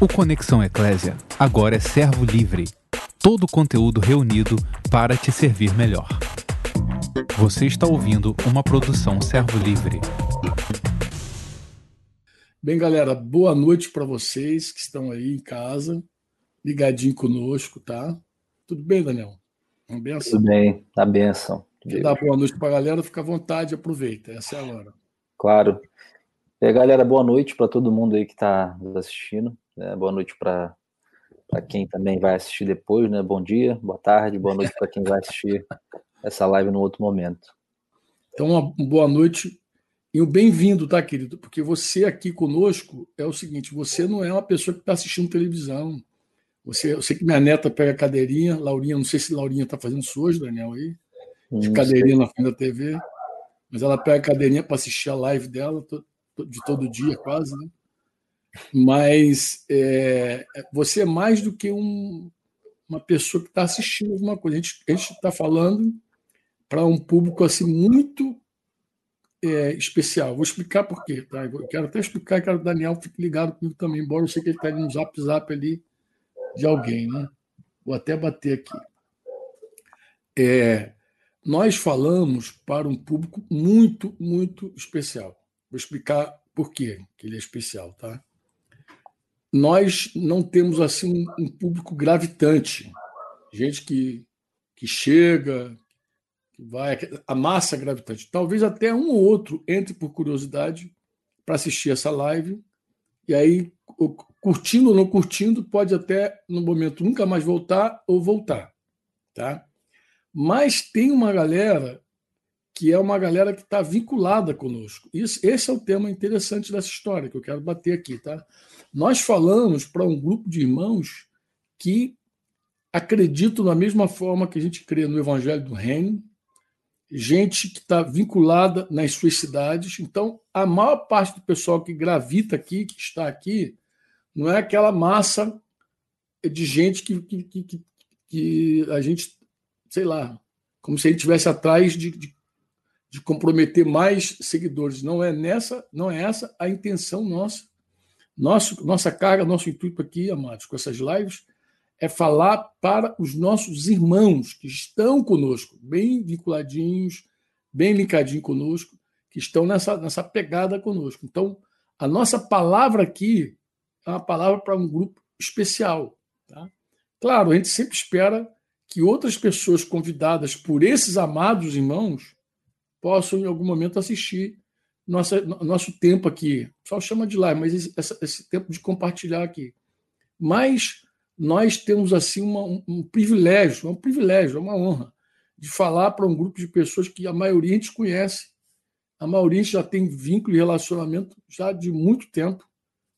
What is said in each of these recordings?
O Conexão Eclésia agora é servo livre. Todo o conteúdo reunido para te servir melhor. Você está ouvindo uma produção servo livre. Bem, galera, boa noite para vocês que estão aí em casa, ligadinho conosco, tá? Tudo bem, Daniel? Uma benção? Tudo bem, tá benção. Quer dar boa noite para a galera, fica à vontade, aproveita, essa é a hora. Claro. E galera, boa noite para todo mundo aí que está nos assistindo. Né? Boa noite para quem também vai assistir depois, né? Bom dia, boa tarde, boa noite para quem vai assistir essa live no outro momento. Então, uma boa noite e um bem-vindo, tá, querido? Porque você aqui conosco é o seguinte: você não é uma pessoa que está assistindo televisão. Você, eu sei que minha neta pega a cadeirinha, Laurinha, não sei se Laurinha está fazendo isso hoje, Daniel, aí, de cadeirinha na frente da TV, mas ela pega a cadeirinha para assistir a live dela de todo dia, quase, né? Mas é, você é mais do que um, uma pessoa que está assistindo alguma coisa. A gente está falando para um público assim muito é, especial. Vou explicar por quê. Tá? Eu quero até explicar, que o Daniel fique ligado comigo também, embora eu sei que ele está no zap zap ali de alguém. Né? Vou até bater aqui. É, nós falamos para um público muito, muito especial. Vou explicar por quê que ele é especial, tá? Nós não temos assim um público gravitante, gente que, que chega, que vai, a massa gravitante. Talvez até um ou outro entre por curiosidade para assistir essa live, e aí, curtindo ou não curtindo, pode até, no momento, nunca mais voltar ou voltar. Tá? Mas tem uma galera que é uma galera que está vinculada conosco. Isso, esse é o tema interessante dessa história que eu quero bater aqui. Tá? Nós falamos para um grupo de irmãos que acreditam da mesma forma que a gente crê no Evangelho do Reino, gente que está vinculada nas suas cidades. Então, a maior parte do pessoal que gravita aqui, que está aqui, não é aquela massa de gente que, que, que, que a gente, sei lá, como se ele estivesse atrás de, de, de comprometer mais seguidores. Não é nessa, não é essa a intenção nossa. Nosso, nossa carga, nosso intuito aqui, amados, com essas lives, é falar para os nossos irmãos que estão conosco, bem vinculadinhos, bem linkadinhos conosco, que estão nessa, nessa pegada conosco. Então, a nossa palavra aqui é uma palavra para um grupo especial. Tá? Claro, a gente sempre espera que outras pessoas convidadas por esses amados irmãos possam, em algum momento, assistir nossa, nosso tempo aqui. Só chama de live, mas esse, esse, tempo de compartilhar aqui. Mas nós temos assim uma, um, um, privilégio, um privilégio, uma honra, de falar para um grupo de pessoas que a maioria a gente conhece, a maioria já tem vínculo e relacionamento já de muito tempo.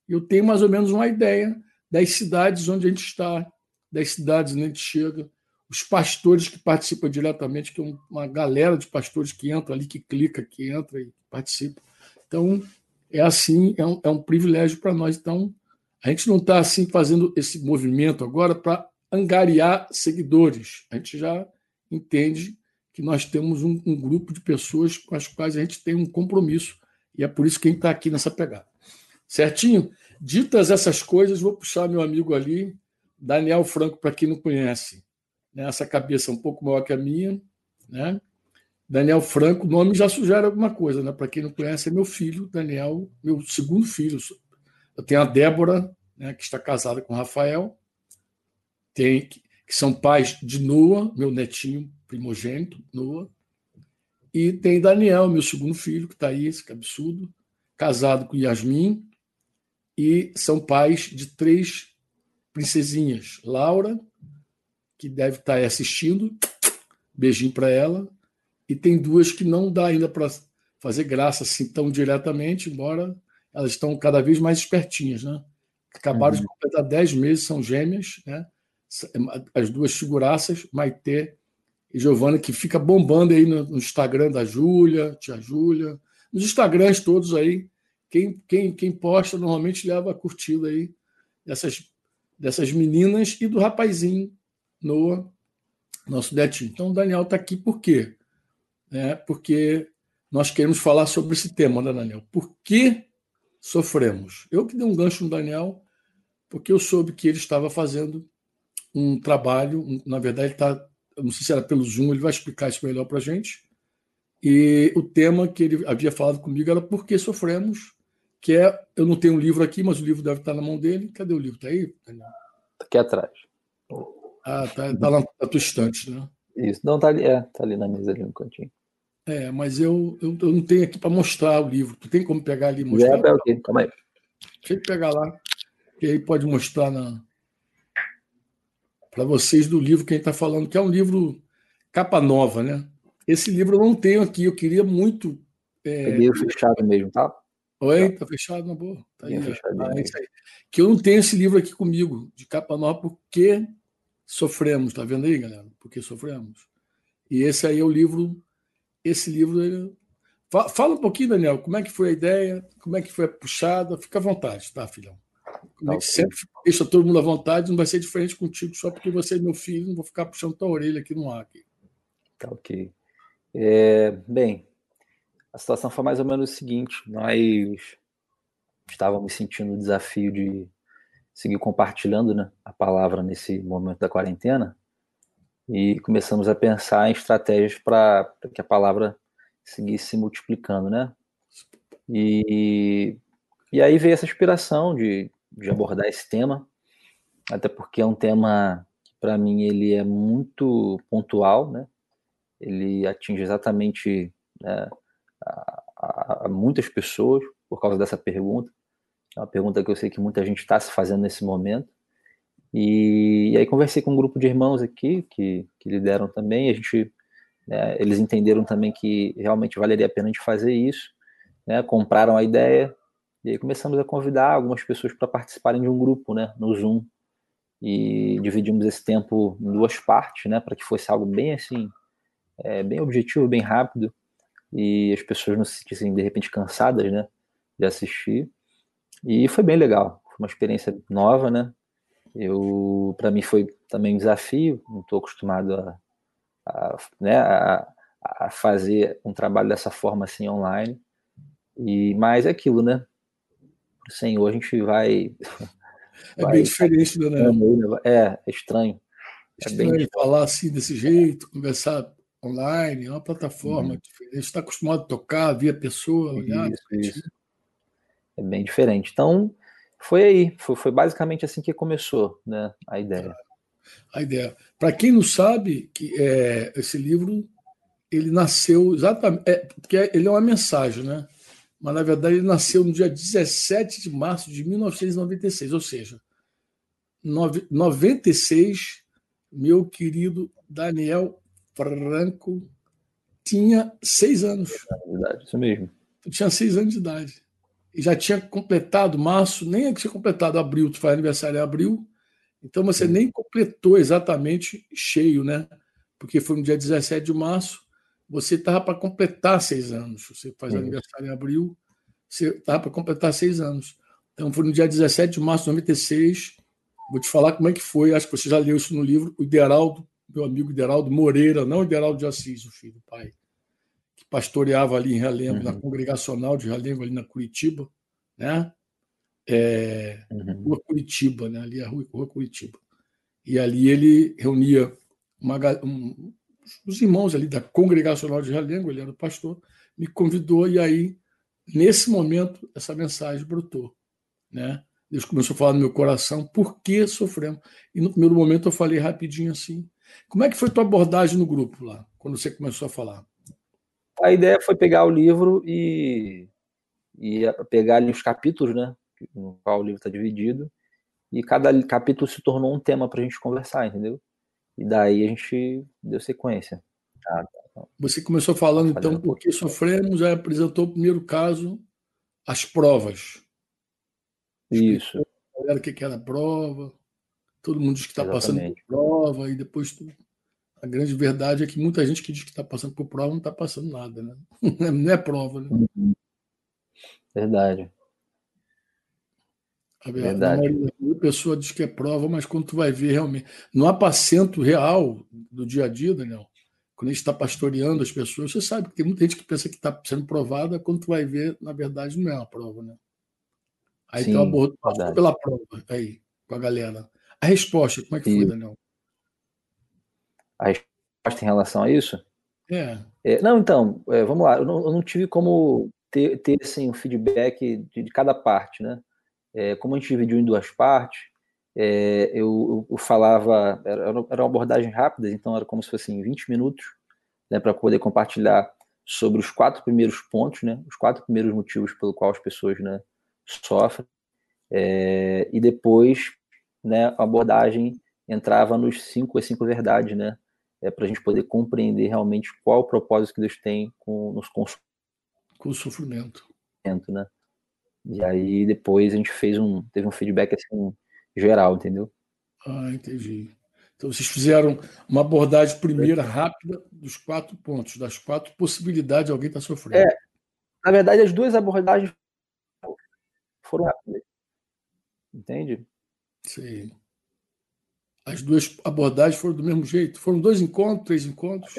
Eu tenho mais ou menos uma ideia das cidades onde a gente está, das cidades onde a gente chega, os pastores que participam diretamente, que é uma galera de pastores que entra ali, que clica, que entra e participa. Então, é assim, é um, é um privilégio para nós. Então, a gente não está assim fazendo esse movimento agora para angariar seguidores. A gente já entende que nós temos um, um, grupo de pessoas com as quais a gente tem um compromisso. E é por isso que a gente está aqui nessa pegada. Certinho? Ditas essas coisas, vou puxar meu amigo ali, Daniel Franco, para quem não conhece né? essa cabeça um pouco maior que a minha, né? Daniel Franco, o nome já sugere alguma coisa, né? Para quem não conhece, é meu filho, Daniel, meu segundo filho. Eu tenho a Débora, né, que está casada com o Rafael, tem, que são pais de Noah, meu netinho primogênito, Noah, e tem Daniel, meu segundo filho, que está aí, esse absurdo, casado com Yasmin, e são pais de três princesinhas, Laura, que deve estar aí assistindo. Beijinho para ela. E tem duas que não dá ainda para fazer graça assim tão diretamente, embora elas estão cada vez mais espertinhas, né? Acabaram uhum. de completar 10 meses, são gêmeas, né? As duas figuraças, Maitê e Giovana, que fica bombando aí no, Instagram da Júlia, tia Júlia, nos Instagrams todos aí. Quem, quem, quem posta normalmente leva a curtida aí dessas, dessas meninas e do rapazinho Noah, nosso netinho. Então, o Daniel está aqui por quê? É, porque nós queremos falar sobre esse tema, né, Daniel? Por que sofremos? Eu que dei um gancho no Daniel, porque eu soube que ele estava fazendo um trabalho, um, na verdade, ele está, não sei se era pelo Zoom, ele vai explicar isso melhor para a gente. E o tema que ele havia falado comigo era Por que Sofremos, que é, eu não tenho um livro aqui, mas o livro deve estar na mão dele. Cadê o livro? Está aí? Está aqui atrás. Ah, tá, tá lá na tua estante, né? Isso, não, tá ali, é, tá ali na mesa, ali no cantinho. É, mas eu, eu, eu não tenho aqui para mostrar o livro. Tu tem como pegar ali e mostrar? É, okay. calma aí. Deixa eu pegar lá, que aí pode mostrar na... para vocês do livro quem está falando, que é um livro capa nova, né? Esse livro eu não tenho aqui, eu queria muito. É... Peguei fechado mesmo, tá? Oi, tá, tá fechado na boa. Tá aí, é aí. Que eu não tenho esse livro aqui comigo, de capa nova, porque sofremos, tá vendo aí, galera? Porque sofremos. E esse aí é o livro. Esse livro. Fala um pouquinho, Daniel, como é que foi a ideia, como é que foi a puxada. Fica à vontade, tá, filhão? Como é que sempre deixa todo mundo à vontade, não vai ser diferente contigo só porque você é meu filho, não vou ficar puxando tua orelha aqui no ar. Aqui. Tá ok. É, bem, a situação foi mais ou menos o seguinte: nós estávamos sentindo o desafio de seguir compartilhando né, a palavra nesse momento da quarentena e começamos a pensar em estratégias para que a palavra seguisse se multiplicando, né? E, e aí veio essa inspiração de, de abordar esse tema, até porque é um tema que para mim ele é muito pontual, né? Ele atinge exatamente né, a, a, a muitas pessoas por causa dessa pergunta. É uma pergunta que eu sei que muita gente está se fazendo nesse momento. E, e, aí conversei com um grupo de irmãos aqui que, que lideram também. A gente, né, eles entenderam também que realmente valeria a pena a gente fazer isso. Né, compraram a ideia e aí começamos a convidar algumas pessoas para participarem de um grupo, né, no Zoom. E dividimos esse tempo em duas partes, né, para que fosse algo bem assim, é, bem objetivo, bem rápido e as pessoas não se sentissem de repente cansadas, né, de assistir. E foi bem legal, foi uma experiência nova, né? Eu, para mim foi também um desafio, não estou acostumado a, a, né, a, a, fazer um trabalho dessa forma assim online. E mais é aquilo, né? O Senhor, a gente vai. É vai, bem diferente, né? É, é estranho. É estranho bem... falar assim desse jeito, conversar online, é uma plataforma uhum. diferente. está acostumado a tocar, ver a pessoa, olhar. Isso, isso. É bem diferente. Então, foi aí. Foi, foi basicamente assim que começou né, a ideia. A ideia. Para quem não sabe, que é, esse livro ele nasceu exatamente. É, porque ele é uma mensagem, né? Mas, na verdade, ele nasceu no dia 17 de março de 1996, ou seja, 96, meu querido Daniel Franco tinha seis anos. É isso mesmo. Tinha seis anos de idade. E já tinha completado março, nem é que tinha completado abril, tu faz aniversário em abril, então você Sim. nem completou exatamente cheio, né? Porque foi no dia 17 de março, você estava para completar seis anos. Você faz Sim. aniversário em abril, você estava para completar seis anos. Então foi no dia 17 de março de 96. Vou te falar como é que foi, acho que você já leu isso no livro, o Ideraldo meu amigo Ideraldo Moreira, não Ideraldo de Assis, o filho, o pai, que pastoreava ali em Realengo, uhum. na congregacional de Realengo, ali na Curitiba, né? É, uhum. Rua Curitiba, né? Ali é a rua, rua Curitiba. E ali ele reunia uma, um, os irmãos ali da congregacional de Realengo, ele era o pastor, me convidou e aí, nesse momento, essa mensagem brotou, né? Deus começou a falar no meu coração, por que sofremos? E no primeiro momento eu falei rapidinho assim, como é que foi tua abordagem no grupo lá, quando você começou a falar? A ideia foi pegar o livro e, e pegar ali os capítulos, né? No qual o livro está dividido, e cada capítulo se tornou um tema para a gente conversar, entendeu? E daí a gente deu sequência. Ah, tá. Você começou falando, então, um porque sofremos, aí apresentou o primeiro caso, as provas. Isso. O que era a prova. Todo mundo diz que está passando por prova, e depois a grande verdade é que muita gente que diz que está passando por prova não está passando nada, né? Não é prova, né? Verdade. A verdade. A pessoa diz que é prova, mas quando tu vai ver realmente. No apacento real do dia a dia, Daniel, quando a gente está pastoreando as pessoas, você sabe que tem muita gente que pensa que está sendo provada, quando tu vai ver, na verdade, não é uma prova, né? Aí Sim, tu abordou pela prova. Aí. com a galera. A resposta, como é que foi, Daniel? A resposta em relação a isso? É. é não, então, é, vamos lá. Eu não, eu não, tive como ter, ter assim, um feedback de, de cada parte, né? É, como a gente dividiu em duas partes, é, eu, eu, falava, era, era uma abordagem rápida, então era como se fossem 20 minutos, né, para poder compartilhar sobre os quatro primeiros pontos, né, os quatro primeiros motivos pelo qual as pessoas né, sofrem, é, e depois né, a abordagem entrava nos cinco, as cinco verdades, né, é, para a gente poder compreender realmente qual o propósito que Deus tem com, nos com, com o sofrimento. Né? E aí depois a gente fez um, teve um feedback assim, geral, entendeu? Ah, entendi. Então vocês fizeram uma abordagem primeira rápida dos quatro pontos, das quatro possibilidades de alguém estar tá sofrendo. É, na verdade, as duas abordagens foram rápidas. Entende? Sim. As duas abordagens foram do mesmo jeito? Foram dois encontros, três encontros?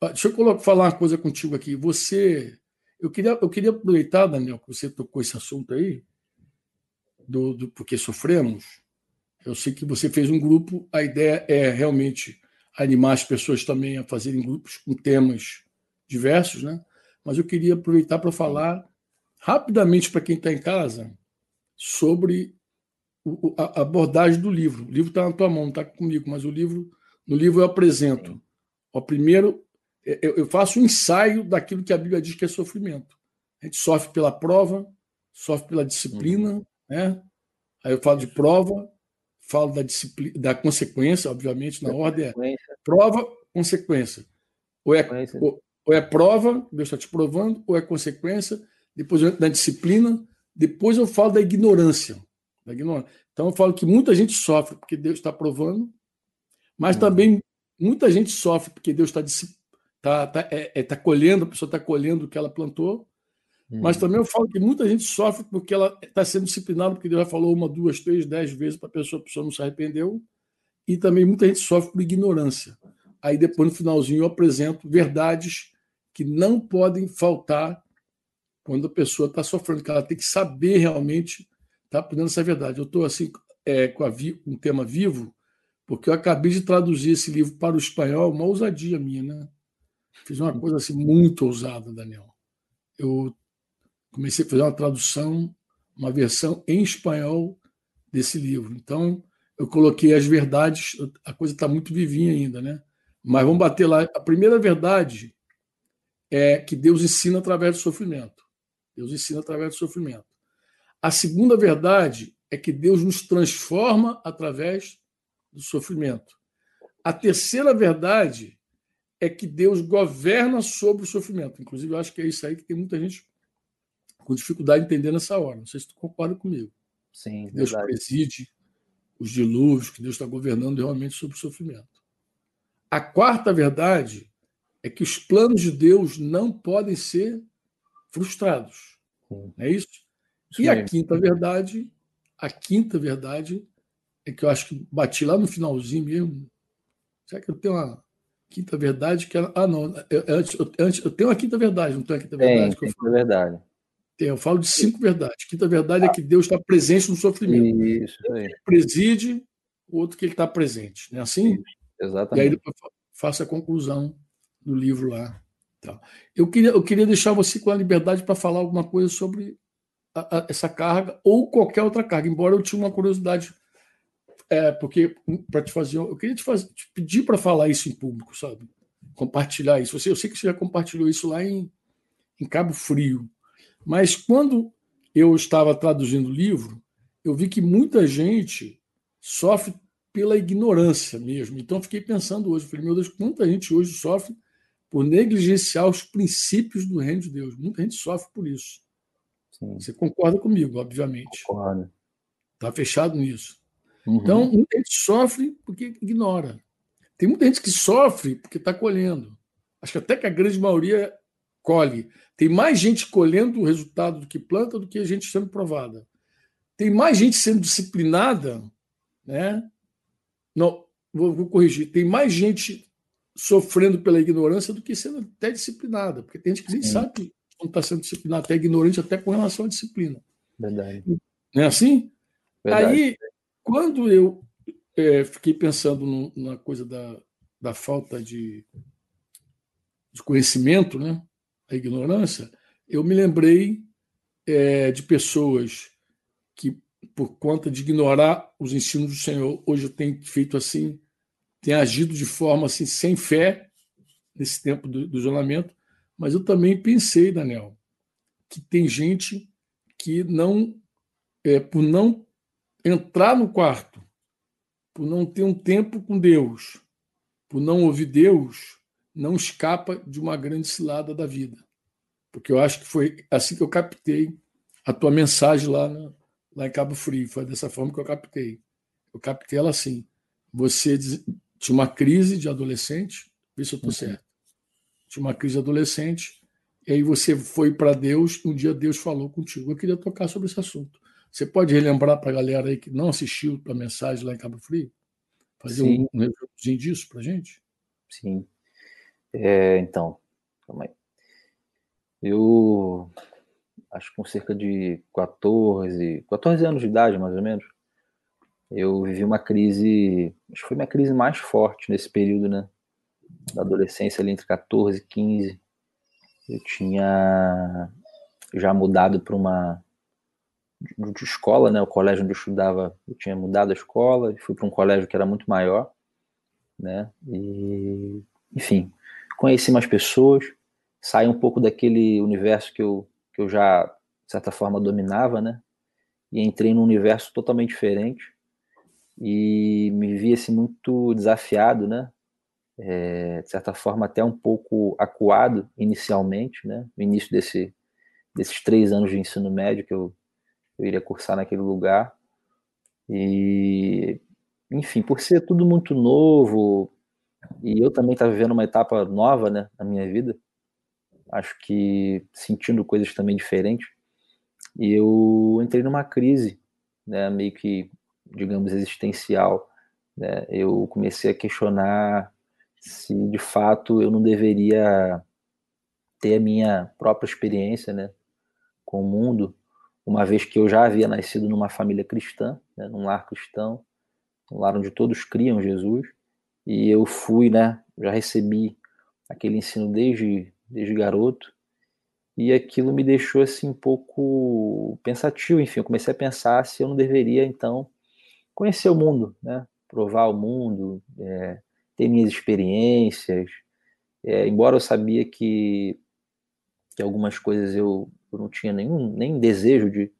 Ah, deixa eu falar uma coisa contigo aqui. Você. Eu queria, eu queria aproveitar, Daniel, que você tocou esse assunto aí, do, do porque sofremos. Eu sei que você fez um grupo, a ideia é realmente animar as pessoas também a fazerem grupos com temas diversos, né? Mas eu queria aproveitar para falar rapidamente para quem está em casa sobre a abordagem do livro. O livro está na tua mão, não está comigo, mas o livro, no livro eu apresento. O primeiro, é, eu faço um ensaio daquilo que a Bíblia diz que é sofrimento. A gente sofre pela prova, sofre pela disciplina, uhum. né? Aí eu falo de prova, falo da, disciplina, da consequência, obviamente, na ordem é prova, consequência. Ou é, ou, ou é prova, Deus está te provando, ou é consequência, depois eu entro na disciplina, depois eu falo da ignorância. Então eu falo que muita gente sofre porque Deus está provando, mas uhum. também muita gente sofre porque Deus está tá, tá, é, é, tá colhendo, a pessoa está colhendo o que ela plantou, mas hum. também eu falo que muita gente sofre porque ela está sendo disciplinada, porque Deus já falou uma, duas, três, dez vezes para a pessoa, a pessoa não se arrependeu. E também muita gente sofre por ignorância. Aí depois, no finalzinho, eu apresento verdades que não podem faltar quando a pessoa está sofrendo, que ela tem que saber realmente tá aprendendo essa verdade. Eu estou assim é, com a, um tema vivo, porque eu acabei de traduzir esse livro para o espanhol, uma ousadia minha, né? Fiz uma coisa assim muito ousada, Daniel. Eu comecei a fazer uma tradução, uma versão em espanhol desse livro. Então, eu coloquei as verdades, a coisa está muito vivinha ainda, né? Mas vamos bater lá. A primeira verdade é que Deus ensina através do sofrimento. Deus ensina através do sofrimento. A segunda verdade é que Deus nos transforma através do sofrimento. A terceira verdade é que Deus governa sobre o sofrimento. Inclusive, eu acho que é isso aí que tem muita gente com dificuldade de entender nessa hora. Não sei se tu concorda comigo. Sim, Deus verdade. preside os dilúvios, que Deus está governando realmente sobre o sofrimento. A quarta verdade é que os planos de Deus não podem ser frustrados. Sim. É isso? E a quinta verdade, a quinta verdade é que eu acho que bati lá no finalzinho mesmo. Será que eu tenho uma quinta verdade que ah não, eu, antes, eu, antes, eu tenho uma quinta verdade, não tenho a quinta verdade? Tem, que eu verdade. Eu falo de cinco verdades. Quinta verdade é que Deus está presente no sofrimento. Isso aí. preside, o outro que ele está presente. Não é assim? Isso, exatamente. E aí depois faça a conclusão do livro lá. Tá. Eu, queria, eu queria deixar você com a liberdade para falar alguma coisa sobre a, essa carga ou qualquer outra carga, embora eu tinha uma curiosidade. É, porque para te fazer, eu queria te, fazer, te pedir para falar isso em público, sabe? Compartilhar isso. Você, eu sei que você já compartilhou isso lá em, em Cabo Frio. Mas quando eu estava traduzindo o livro, eu vi que muita gente sofre pela ignorância mesmo. Então, fiquei pensando hoje, falei, meu Deus, quanta gente hoje sofre por negligenciar os princípios do reino de Deus. Muita gente sofre por isso. Sim. Você concorda comigo, obviamente. Concordo. Está fechado nisso. Uhum. Então, muita gente sofre porque ignora. Tem muita gente que sofre porque está colhendo. Acho que até que a grande maioria colhe. Tem mais gente colhendo o resultado do que planta do que gente sendo provada. Tem mais gente sendo disciplinada, né? Não, vou, vou corrigir. Tem mais gente sofrendo pela ignorância do que sendo até disciplinada, porque tem gente que nem Sim. sabe quando está sendo disciplinado, até ignorante, até com relação à disciplina. Verdade. Não é assim? Verdade. Aí, quando eu é, fiquei pensando no, na coisa da, da falta de, de conhecimento, né? a ignorância, eu me lembrei é, de pessoas que, por conta de ignorar os ensinos do Senhor, hoje tenho feito assim, tenho agido de forma assim, sem fé, nesse tempo do, do isolamento, mas eu também pensei, Daniel, que tem gente que não, é, por não entrar no quarto, por não ter um tempo com Deus, por não ouvir Deus, não escapa de uma grande cilada da vida. Porque eu acho que foi assim que eu captei a tua mensagem lá, na, lá em Cabo Frio. Foi dessa forma que eu captei. Eu captei ela assim. Você tinha uma crise de adolescente, vê se eu estou uhum. certo. Tinha uma crise adolescente, e aí você foi para Deus, um dia Deus falou contigo. Eu queria tocar sobre esse assunto. Você pode relembrar para a galera aí que não assistiu a mensagem lá em Cabo Frio? Fazer Sim. um, um disso para gente? Sim. É, então, calma aí. Eu acho que com cerca de 14, 14 anos de idade, mais ou menos, eu vivi uma crise, acho que foi minha crise mais forte nesse período, né? Da adolescência ali entre 14 e 15. Eu tinha já mudado para uma de escola, né? O colégio onde eu estudava, eu tinha mudado a escola e fui para um colégio que era muito maior, né? E enfim, conheci mais pessoas, saí um pouco daquele universo que eu, que eu já, de certa forma, dominava, né? E entrei num universo totalmente diferente e me vi assim, muito desafiado, né? É, de certa forma, até um pouco acuado inicialmente, né? No início desse, desses três anos de ensino médio que eu, eu iria cursar naquele lugar. E, enfim, por ser tudo muito novo, e eu também estava vivendo uma etapa nova, né, na minha vida. Acho que sentindo coisas também diferentes. E eu entrei numa crise, né, meio que, digamos, existencial. Né? Eu comecei a questionar se de fato eu não deveria ter a minha própria experiência, né, com o mundo, uma vez que eu já havia nascido numa família cristã, né, num lar cristão, um lar onde todos criam Jesus, e eu fui, né, já recebi aquele ensino desde, desde garoto, e aquilo me deixou assim um pouco pensativo, enfim, eu comecei a pensar se eu não deveria então conhecer o mundo, né, provar o mundo, é, ter minhas experiências, é, embora eu sabia que, que algumas coisas eu, eu não tinha nenhum nem desejo de,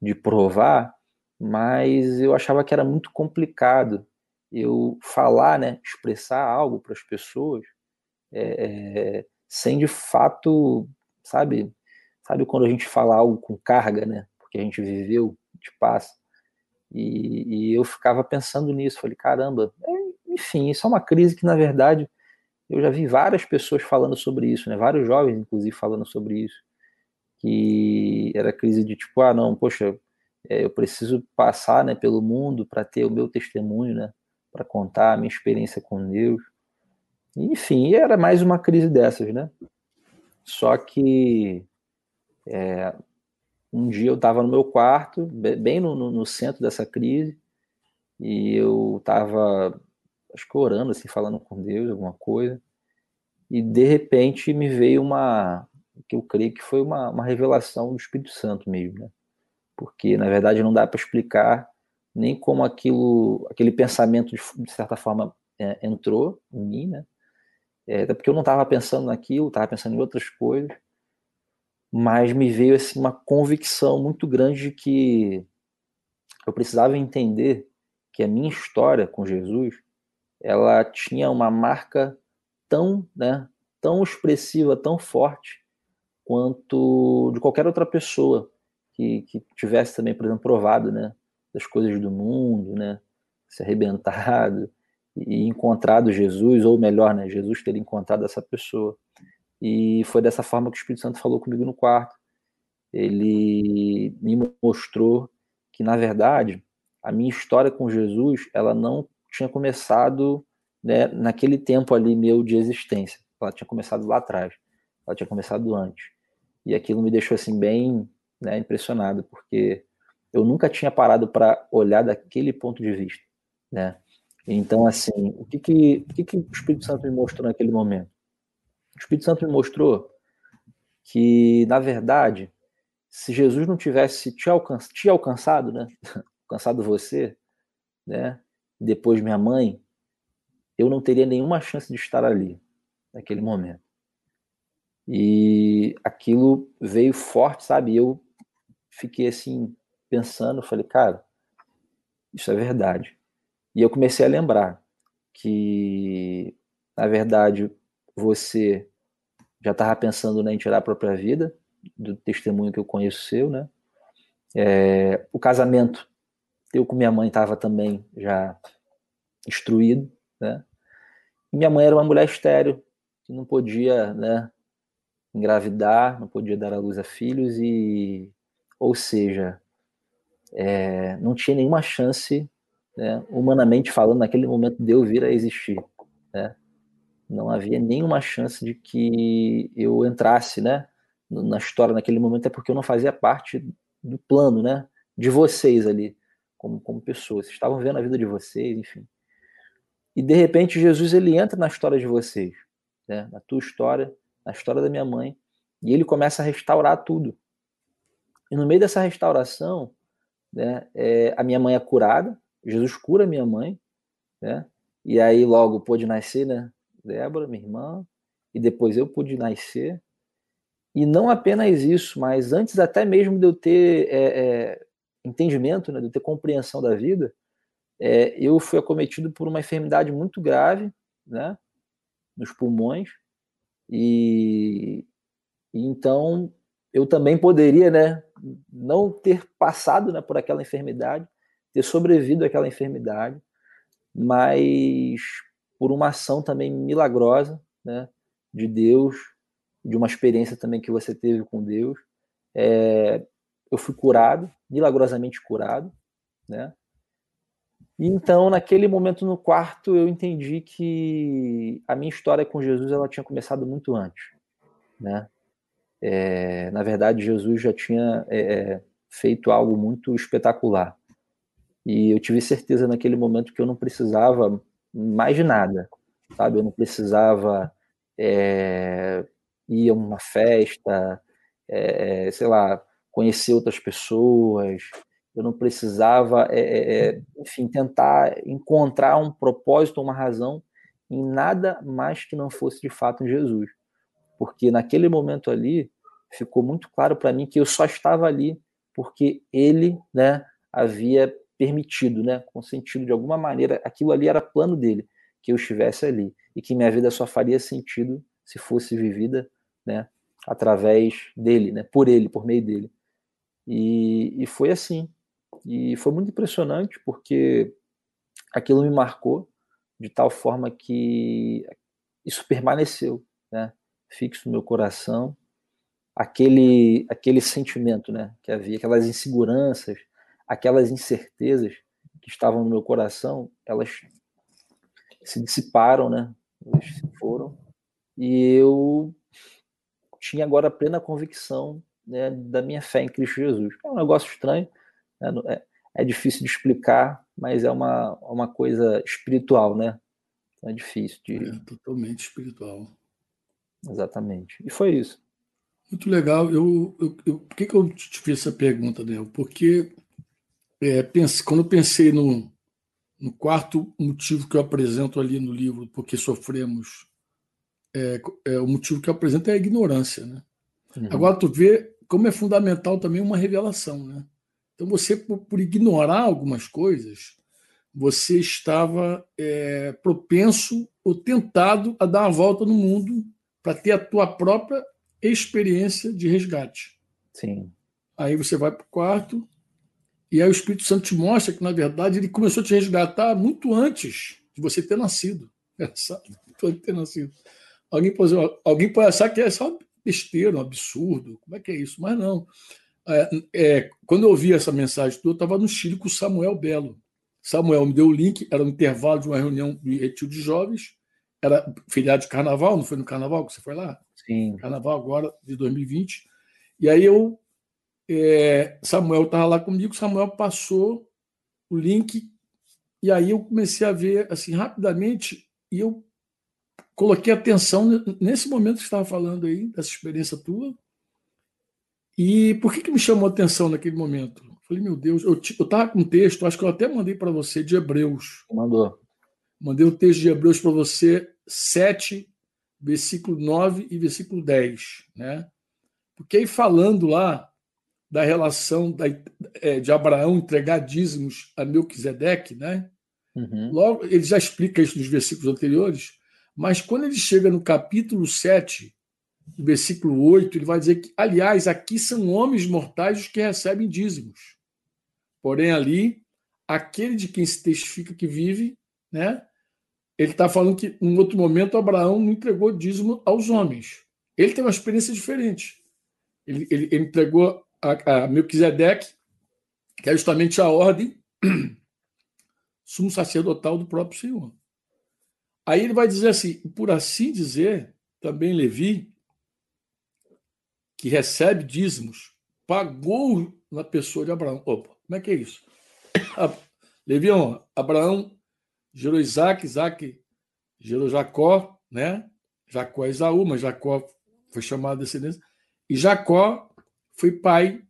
de provar, mas eu achava que era muito complicado eu falar, né, expressar algo para as pessoas, é, é, sem de fato, sabe, sabe quando a gente fala algo com carga, né, porque a gente viveu, de passa, e, e eu ficava pensando nisso, falei, caramba, é, enfim, isso é uma crise que na verdade eu já vi várias pessoas falando sobre isso, né, vários jovens inclusive falando sobre isso, que era crise de tipo, ah, não, poxa, é, eu preciso passar, né, pelo mundo para ter o meu testemunho, né, para contar a minha experiência com Deus. Enfim, era mais uma crise dessas, né? Só que é, um dia eu estava no meu quarto, bem no, no, centro dessa crise, e eu estava, acho que orando, assim, falando com Deus, alguma coisa, e de repente me veio uma, que eu creio que foi uma, uma revelação do Espírito Santo mesmo, né? Porque, na verdade, não dá para explicar nem como aquilo, aquele pensamento de, certa forma é, entrou em mim, né? É, até porque eu não estava pensando naquilo, estava pensando em outras coisas, mas me veio assim uma convicção muito grande de que eu precisava entender que a minha história com Jesus, ela tinha uma marca tão, né, tão expressiva, tão forte quanto de qualquer outra pessoa que, que tivesse também, por exemplo, provado, né, das coisas do mundo, né? Se arrebentado e encontrado Jesus, ou melhor, né? Jesus ter encontrado essa pessoa. E foi dessa forma que o Espírito Santo falou comigo no quarto. Ele me mostrou que, na verdade, a minha história com Jesus, ela não tinha começado né, naquele tempo ali meu de existência. Ela tinha começado lá atrás. Ela tinha começado antes. E aquilo me deixou assim bem né, impressionado, porque eu nunca tinha parado para olhar daquele ponto de vista, né? Então, assim, o que que, o que que o Espírito Santo me mostrou naquele momento? O Espírito Santo me mostrou que, na verdade, se Jesus não tivesse te, alcan te alcançado, né? alcançado você, né? Depois minha mãe, eu não teria nenhuma chance de estar ali naquele momento. E aquilo veio forte, sabe? Eu fiquei assim pensando, falei, cara, isso é verdade. E eu comecei a lembrar que, na verdade, você já estava pensando né, em tirar a própria vida, do testemunho que eu conheço seu, né? É, o casamento, eu com minha mãe estava também já instruído, né? E minha mãe era uma mulher estéreo, que não podia, né, engravidar, não podia dar à luz a filhos e, ou seja, é, não tinha nenhuma chance, né, humanamente falando, naquele momento de eu vir a existir, né? Não havia nenhuma chance de que eu entrasse, né, na história naquele momento, é porque eu não fazia parte do plano, né, de vocês ali, como, como pessoas. Vocês estavam vendo a vida de vocês, enfim. E de repente Jesus ele entra na história de vocês, né, na tua história, na história da minha mãe, e ele começa a restaurar tudo. E no meio dessa restauração, né, é, a minha mãe é curada, Jesus cura a minha mãe, né, e aí logo pôde nascer, né, Débora, minha irmã, e depois eu pude nascer. E não apenas isso, mas antes até mesmo de eu ter é, é, entendimento, né, de ter compreensão da vida, é, eu fui acometido por uma enfermidade muito grave, né, nos pulmões, e, e então eu também poderia, né, não ter passado, né, por aquela enfermidade, ter sobrevivido àquela enfermidade, mas por uma ação também milagrosa, né, de Deus, de uma experiência também que você teve com Deus. É, eu fui curado, milagrosamente curado, né? E então, naquele momento no quarto, eu entendi que a minha história com Jesus ela tinha começado muito antes, né? É, na verdade, Jesus já tinha é, feito algo muito espetacular. E eu tive certeza naquele momento que eu não precisava mais de nada, sabe? Eu não precisava é, ir a uma festa, é, sei lá, conhecer outras pessoas, eu não precisava, é, enfim, tentar encontrar um propósito, uma razão em nada mais que não fosse de fato em Jesus. Porque naquele momento ali, ficou muito claro para mim que eu só estava ali porque ele né, havia permitido, né, consentido de alguma maneira, aquilo ali era plano dele, que eu estivesse ali e que minha vida só faria sentido se fosse vivida, né, através dele, né, por ele, por meio dele. E, e foi assim. E foi muito impressionante porque aquilo me marcou de tal forma que isso permaneceu, né, fixo no meu coração. Aquele, aquele sentimento, né, que havia, aquelas inseguranças, aquelas incertezas que estavam no meu coração, elas se dissiparam, né? Elas se foram. E eu tinha agora plena convicção né, da minha fé em Cristo Jesus. É um negócio estranho, né? é, é, difícil de explicar, mas é uma, uma coisa espiritual, né? Então é difícil de. É totalmente espiritual. Exatamente. E foi isso. Muito legal. Eu, eu, eu, por que, que eu te fiz essa pergunta, Daniel? Porque é, pense, quando eu pensei no, no quarto motivo que eu apresento ali no livro, porque sofremos, é, é, o motivo que eu apresento é a ignorância. Né? Uhum. Agora, tu vê como é fundamental também uma revelação. Né? Então, você, por, por ignorar algumas coisas, você estava é, propenso ou tentado a dar uma volta no mundo para ter a tua própria experiência de resgate. Sim. Aí você vai para o quarto, e aí o Espírito Santo te mostra que, na verdade, ele começou a te resgatar muito antes de você ter nascido. Antes de ter nascido. Alguém pode, alguém pode achar que é só besteira, um absurdo. Como é que é isso? Mas não. É, é, quando eu ouvi essa mensagem, eu estava no Chile com o Samuel Belo. Samuel me deu o link, era no intervalo de uma reunião de retiro de jovens, era feriado de carnaval, não foi no carnaval que você foi lá? Sim. Carnaval agora de 2020. E aí eu é, Samuel estava lá comigo, Samuel passou o link, e aí eu comecei a ver assim rapidamente, e eu coloquei atenção nesse momento que estava falando aí, dessa experiência tua. E por que, que me chamou a atenção naquele momento? Falei, meu Deus, eu estava com um texto, acho que eu até mandei para você, de Hebreus. Mandou. Mandei o um texto de Hebreus para você, 7, versículo 9 e versículo 10. Né? Porque aí falando lá da relação da, é, de Abraão entregar dízimos a Melquisedeque, né? Uhum. Logo, ele já explica isso nos versículos anteriores, mas quando ele chega no capítulo 7, versículo 8, ele vai dizer que, aliás, aqui são homens mortais os que recebem dízimos. Porém, ali, aquele de quem se testifica que vive, né? Ele está falando que, em outro momento, Abraão não entregou dízimo aos homens. Ele tem uma experiência diferente. Ele, ele, ele entregou a, a Melquisedeque, que é justamente a ordem sumo sacerdotal do próprio Senhor. Aí ele vai dizer assim, por assim dizer, também Levi, que recebe dízimos, pagou na pessoa de Abraão. Opa, como é que é isso? Levi, ó, Abraão gerou Isaac, Isaac gerou Jacó, né? Jacó é Isaú, mas Jacó foi chamado de descendência. E Jacó foi pai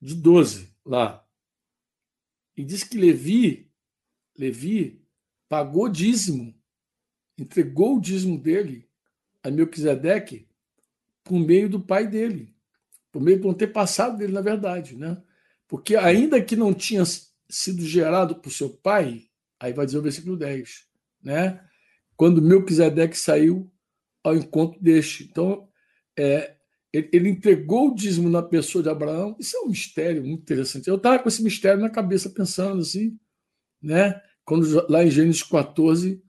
de doze lá. E diz que Levi, Levi pagou dízimo, entregou o dízimo dele a Melquisedeque por meio do pai dele, por meio do antepassado dele, na verdade, né? Porque ainda que não tinha sido gerado por seu pai, aí vai dizer o versículo 10, né? Quando Melquisedeque saiu ao encontro deste. Então, é, ele, entregou o dízimo na pessoa de Abraão. Isso é um mistério muito interessante. Eu estava com esse mistério na cabeça, pensando assim, né? Quando lá em Gênesis 14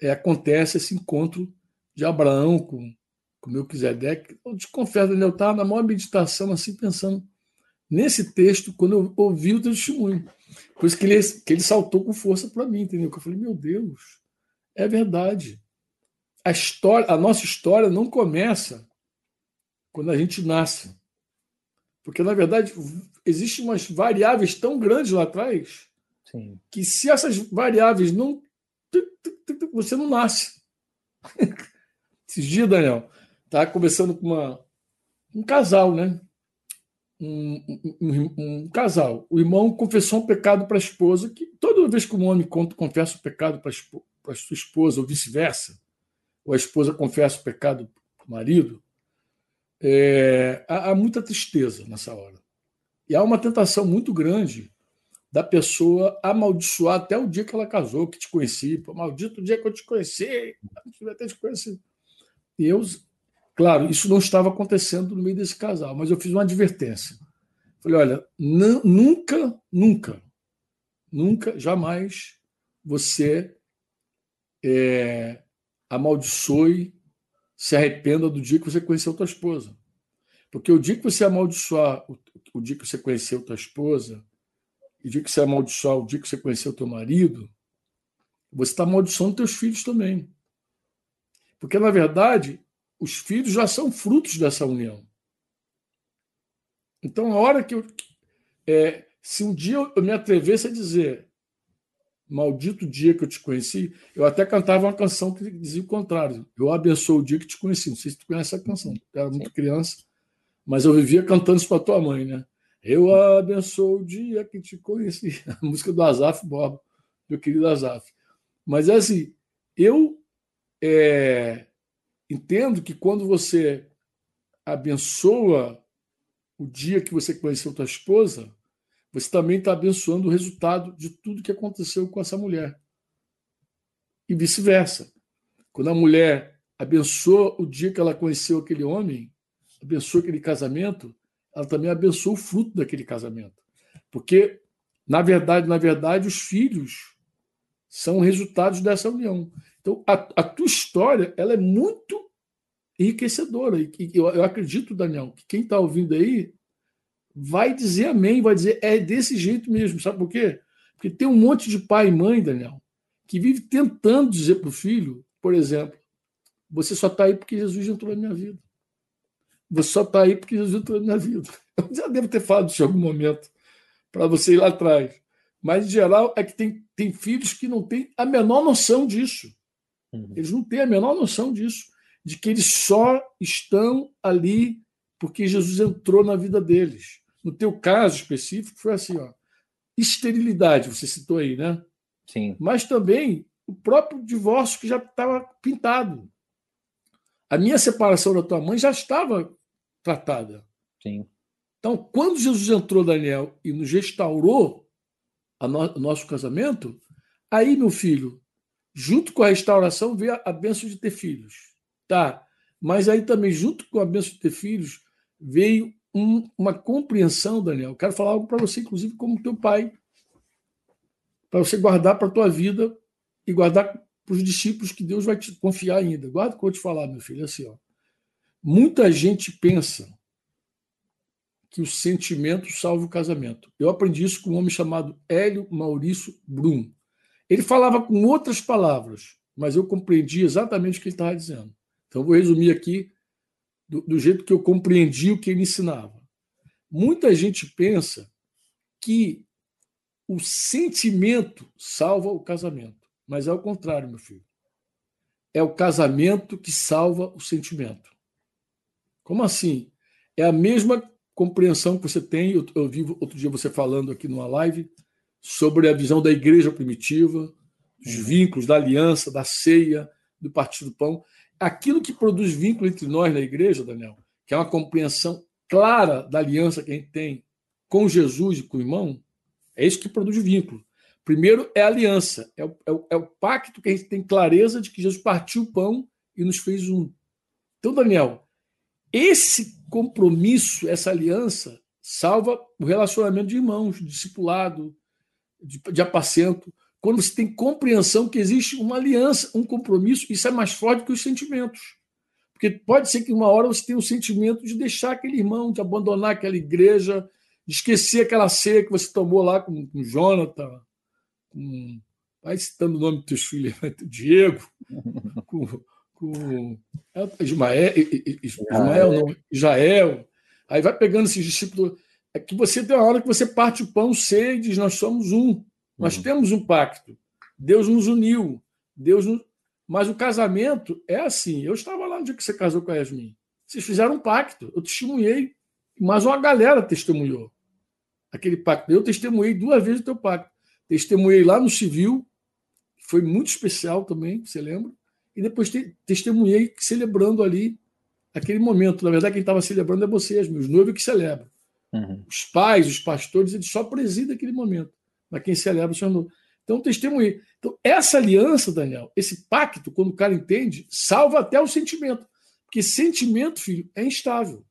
é, acontece esse encontro de Abraão com, com Melquisedeque. Eu te confesso, eu estava na maior meditação, assim, pensando nesse texto, quando eu ouvi o testemunho. Por isso que ele, que ele saltou com força para mim, entendeu? Que eu falei, meu Deus, é verdade. A história, a nossa história não começa quando a gente nasce. Porque, na verdade, existem umas variáveis tão grandes lá atrás Sim. que se essas variáveis não. Você não nasce. Esses dias, Daniel, tá conversando com uma, um casal, né? Um, um, um, casal. O irmão confessou um pecado para a esposa, que toda vez que um homem confessa o pecado para a sua esposa, ou vice-versa, ou a esposa confessa o pecado para o marido, é, há, há muita tristeza nessa hora. E há uma tentação muito grande da pessoa amaldiçoar até o dia que ela casou, que te conheci. Pô, maldito dia que eu te conheci, eu devia ter te conhecido. E eu, claro, isso não estava acontecendo no meio desse casal, mas eu fiz uma advertência. Falei, olha, nunca, nunca, nunca, jamais você é, amaldiçoe se arrependa do dia que você conheceu tua esposa. Porque o dia que você amaldiçoar o, o dia que você conheceu tua esposa, e o dia que você amaldiçoar o dia que você conheceu teu marido, você está amaldiçoando teus filhos também. Porque, na verdade, os filhos já são frutos dessa união. Então, a hora que eu. É, se um dia eu me atrevesse a dizer Maldito dia que eu te conheci. Eu até cantava uma canção que dizia o contrário. Eu abençoo o dia que te conheci. Não sei se tu conhece essa canção. Eu era muito criança, mas eu vivia cantando isso para tua mãe, né? Eu abençoo o dia que te conheci. A música do Azaf Bob, meu querido Azaf. Mas é assim, eu é, entendo que quando você abençoa o dia que você conheceu tua esposa, você também está abençoando o resultado de tudo que aconteceu com essa mulher. E vice-versa. Quando a mulher abençoa o dia que ela conheceu aquele homem, abençoa aquele casamento, ela também abençoa o fruto daquele casamento. Porque, na verdade, na verdade, os filhos são resultados dessa união. Então, a, a tua história ela é muito enriquecedora. E eu, eu acredito, Daniel, que quem está ouvindo aí vai dizer amém, vai dizer é desse jeito mesmo. Sabe por quê? Porque tem um monte de pai e mãe, Daniel, que vive tentando dizer para o filho, por exemplo, você só está aí porque Jesus entrou na minha vida. Você só está aí porque Jesus entrou na vida. Eu já devo ter falado isso em algum momento para você ir lá atrás. Mas, em geral, é que tem, tem filhos que não têm a menor noção disso. Uhum. Eles não têm a menor noção disso, de que eles só estão ali porque Jesus entrou na vida deles. No teu caso específico, foi assim, ó, esterilidade, você citou aí, né? Sim. Mas também o próprio divórcio que já estava pintado. A minha separação da tua mãe já estava tratada. Sim. Então, quando Jesus entrou, Daniel, e nos restaurou no, o nosso casamento, aí, meu filho, junto com a restauração veio a, a benção de ter filhos. Tá? Mas aí também, junto com a benção de ter filhos, veio um, uma compreensão, Daniel. Quero falar algo para você, inclusive, como teu pai. Para você guardar para a tua vida e guardar para os discípulos que Deus vai te confiar ainda. Guarda o que eu vou te falar, meu filho. É assim, ó. Muita gente pensa que o sentimento salva o casamento. Eu aprendi isso com um homem chamado Hélio Maurício Brum. Ele falava com outras palavras, mas eu compreendi exatamente o que ele estava dizendo. Então, vou resumir aqui do, do jeito que eu compreendi o que ele ensinava. Muita gente pensa que o sentimento salva o casamento, mas é o contrário, meu filho. É o casamento que salva o sentimento. Como assim? É a mesma compreensão que você tem. Eu, eu vi outro dia você falando aqui numa live sobre a visão da igreja primitiva, dos uhum. vínculos, da aliança, da ceia, do partido do pão aquilo que produz vínculo entre nós na igreja, Daniel, que é uma compreensão clara da aliança que a gente tem com Jesus e com o irmão, é isso que produz vínculo. Primeiro é a aliança, é o, é o, é o pacto que a gente tem clareza de que Jesus partiu o pão e nos fez um. Então, Daniel, esse compromisso, essa aliança, salva o relacionamento de irmãos, de discipulado, de, de apacento, quando você tem compreensão que existe uma aliança, um compromisso, isso é mais forte que os sentimentos. Porque pode ser que uma hora você tenha o um sentimento de deixar aquele irmão, de abandonar aquela igreja, de esquecer aquela ceia que você tomou lá com, com Jonathan, com. Vai citando o nome dos teus filhos, Diego, com, com é, Ismael, Ismael, não, Israel. Aí vai pegando esses discípulos. É que você tem uma hora que você parte o pão, ceia e diz: Nós somos um. Nós uhum. temos um pacto. Deus nos uniu. Deus nos... Mas o casamento é assim. Eu estava lá no dia que você casou com a Yasmin. Vocês fizeram um pacto. Eu testemunhei. Mas uma galera testemunhou aquele pacto. Eu testemunhei duas vezes o teu pacto. Testemunhei lá no civil, foi muito especial também, você lembra? E depois te, testemunhei celebrando ali aquele momento. Na verdade, quem estava celebrando é vocês, meus noivos que celebram. Uhum. Os pais, os pastores, eles só presidem aquele momento mas quem celebra o Senhor. Então, testemunhei. Então, essa aliança, Daniel, esse pacto, quando o cara entende, salva até o sentimento. Porque sentimento, filho, é instável.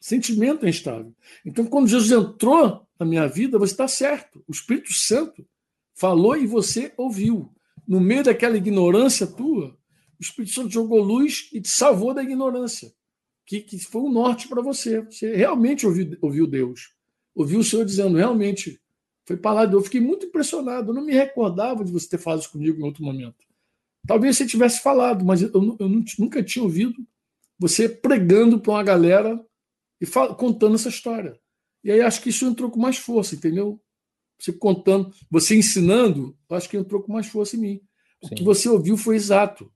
Sentimento é instável. Então, quando Jesus entrou na minha vida, você está certo. O Espírito Santo falou e você ouviu. No meio daquela ignorância tua, o Espírito Santo jogou luz e te salvou da ignorância, que, que foi o um norte para você. Você realmente ouviu, ouviu Deus. Ouviu o Senhor dizendo: realmente, foi palavra. Eu fiquei muito impressionado. Eu não me recordava de você ter falado isso comigo em outro momento. Talvez você tivesse falado, mas eu, eu nunca tinha ouvido você pregando para uma galera e contando essa história. E aí acho que isso entrou com mais força, entendeu? Você contando, você ensinando, acho que entrou com mais força em mim. O Sim. que você ouviu foi exato.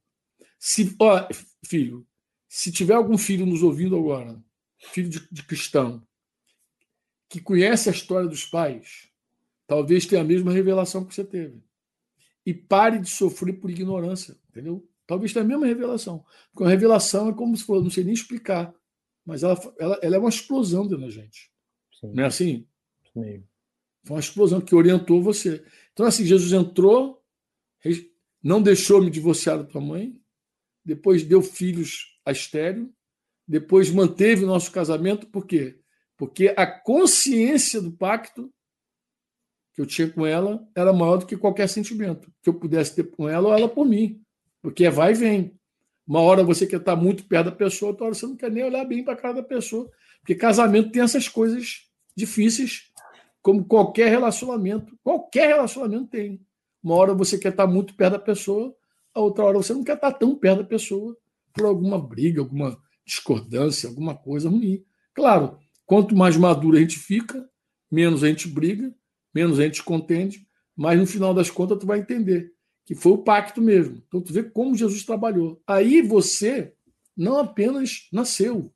Se, ó, filho, se tiver algum filho nos ouvindo agora, filho de, de cristão, que conhece a história dos pais, talvez tenha a mesma revelação que você teve. E pare de sofrer por ignorância, entendeu? Talvez tenha a mesma revelação. Porque a revelação é como se fosse, não sei nem explicar, mas ela, ela, ela é uma explosão dentro da gente. Sim. Não é assim? Sim. Foi uma explosão que orientou você. Então, assim, Jesus entrou, não deixou me divorciar da tua mãe, depois deu filhos a estéreo, depois manteve o nosso casamento, por quê? Porque a consciência do pacto que eu tinha com ela era maior do que qualquer sentimento que eu pudesse ter com ela ou ela por mim. Porque é vai e vem. Uma hora você quer estar muito perto da pessoa, outra hora você não quer nem olhar bem para a cara da pessoa. Porque casamento tem essas coisas difíceis, como qualquer relacionamento. Qualquer relacionamento tem. Uma hora você quer estar muito perto da pessoa, a outra hora você não quer estar tão perto da pessoa por alguma briga, alguma discordância, alguma coisa ruim. Claro, quanto mais maduro a gente fica, menos a gente briga, menos a gente contende, mas no final das contas tu vai entender que foi o pacto mesmo. Então tu vê como Jesus trabalhou. Aí você não apenas nasceu,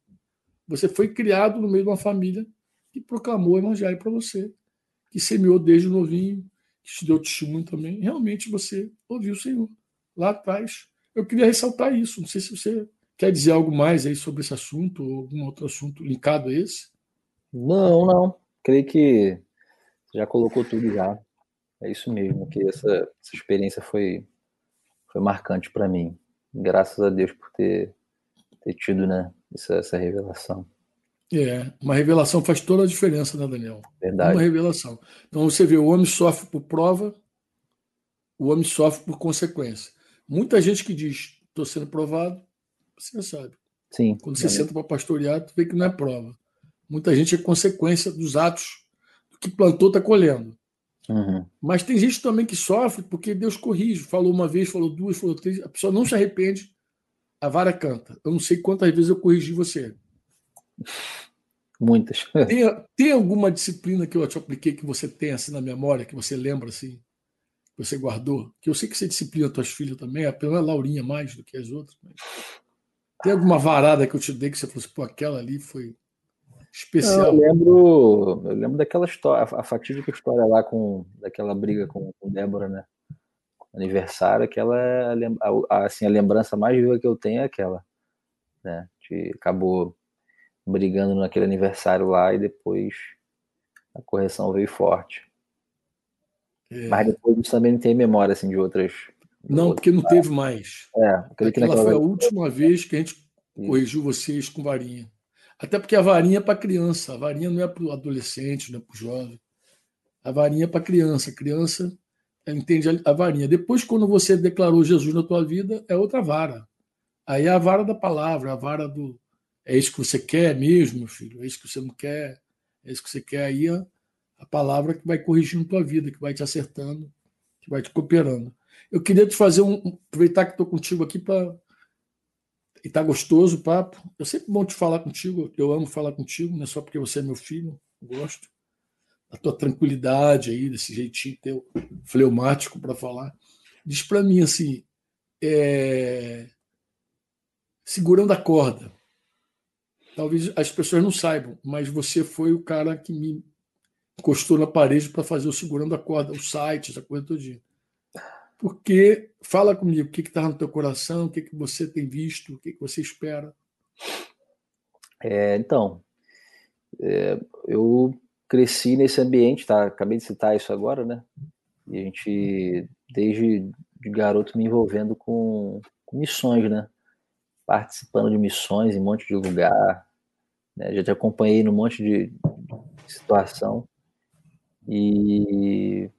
você foi criado no meio de uma família que proclamou o evangelho para você, que semeou desde novinho, que te deu testemunho também. Realmente você ouviu o Senhor lá atrás. Eu queria ressaltar isso. Não sei se você quer dizer algo mais aí sobre esse assunto ou algum outro assunto linkado a esse. Não, não. Creio que já colocou tudo já. É isso mesmo, que essa, essa experiência foi, foi marcante para mim. Graças a Deus por ter, ter tido né, essa, essa revelação. É, uma revelação faz toda a diferença, né, Daniel? Verdade. Uma revelação. Então você vê, o homem sofre por prova, o homem sofre por consequência. Muita gente que diz, estou sendo provado, você sabe. Sim. Quando você é. senta para pastorear, tu vê que não é prova. Muita gente é consequência dos atos do que plantou, está colhendo. Uhum. Mas tem gente também que sofre porque Deus corrige. Falou uma vez, falou duas, falou três. A pessoa não se arrepende, a vara canta. Eu não sei quantas vezes eu corrigi você. Muitas. Tem, tem alguma disciplina que eu te apliquei que você tem assim na memória, que você lembra assim, que você guardou? Que eu sei que você disciplina tuas filhas também, apenas a Laurinha mais do que as outras. Mas... Tem alguma varada que eu te dei que você falou assim, pô, aquela ali foi especial? Eu lembro, eu lembro daquela história, a fatídica história lá com daquela briga com, com Débora, né? Aniversário, aquela é a, assim, a lembrança mais viva que eu tenho é aquela, né? Que acabou brigando naquele aniversário lá e depois a correção veio forte. É. Mas depois disso também não tem memória assim, de outras. Não, porque não teve mais. É, Aquela foi a última vez que a gente corrigiu vocês com varinha. Até porque a varinha é para criança, a varinha não é para o adolescente, não é para o jovem. A varinha é para criança. A criança entende a varinha. Depois, quando você declarou Jesus na tua vida, é outra vara. Aí é a vara da palavra, a vara do, é isso que você quer mesmo, filho? É isso que você não quer? É isso que você quer? Aí a, a palavra que vai corrigindo tua vida, que vai te acertando, que vai te cooperando. Eu queria te fazer um. Aproveitar que estou contigo aqui para. E tá gostoso o papo. Eu sempre bom te falar contigo. Eu amo falar contigo, não é só porque você é meu filho, gosto. Da tua tranquilidade aí, desse jeitinho teu fleumático para falar. Diz para mim assim. É... Segurando a corda talvez as pessoas não saibam, mas você foi o cara que me encostou na parede para fazer o segurando a corda, o site, essa coisa todinha. Porque fala comigo, o que está no teu coração, o que, que você tem visto, o que, que você espera. É, então, é, eu cresci nesse ambiente, tá? Acabei de citar isso agora, né? E a gente, desde de garoto, me envolvendo com, com missões, né? Participando de missões em um monte de lugar, né? Já te acompanhei num monte de situação e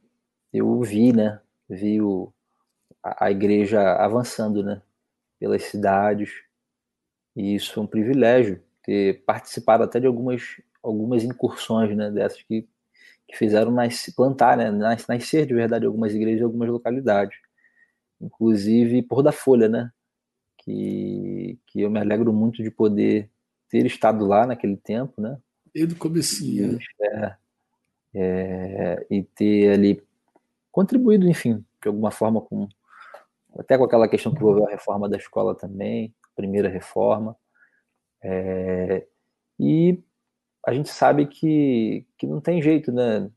eu vi, né? Vi o, a, a igreja avançando, né? Pelas cidades e isso é um privilégio ter participado até de algumas algumas incursões, né? Dessas que, que fizeram nascer, plantar, né? Nascer de verdade algumas igrejas, algumas localidades, inclusive por da Folha, né? Que, que eu me alegro muito de poder ter estado lá naquele tempo, né? Desde o comecinho. É, é, e ter ali contribuído, enfim, de alguma forma com até com aquela questão que envolveu a reforma da escola também, primeira reforma. É, e a gente sabe que, que não tem jeito, né?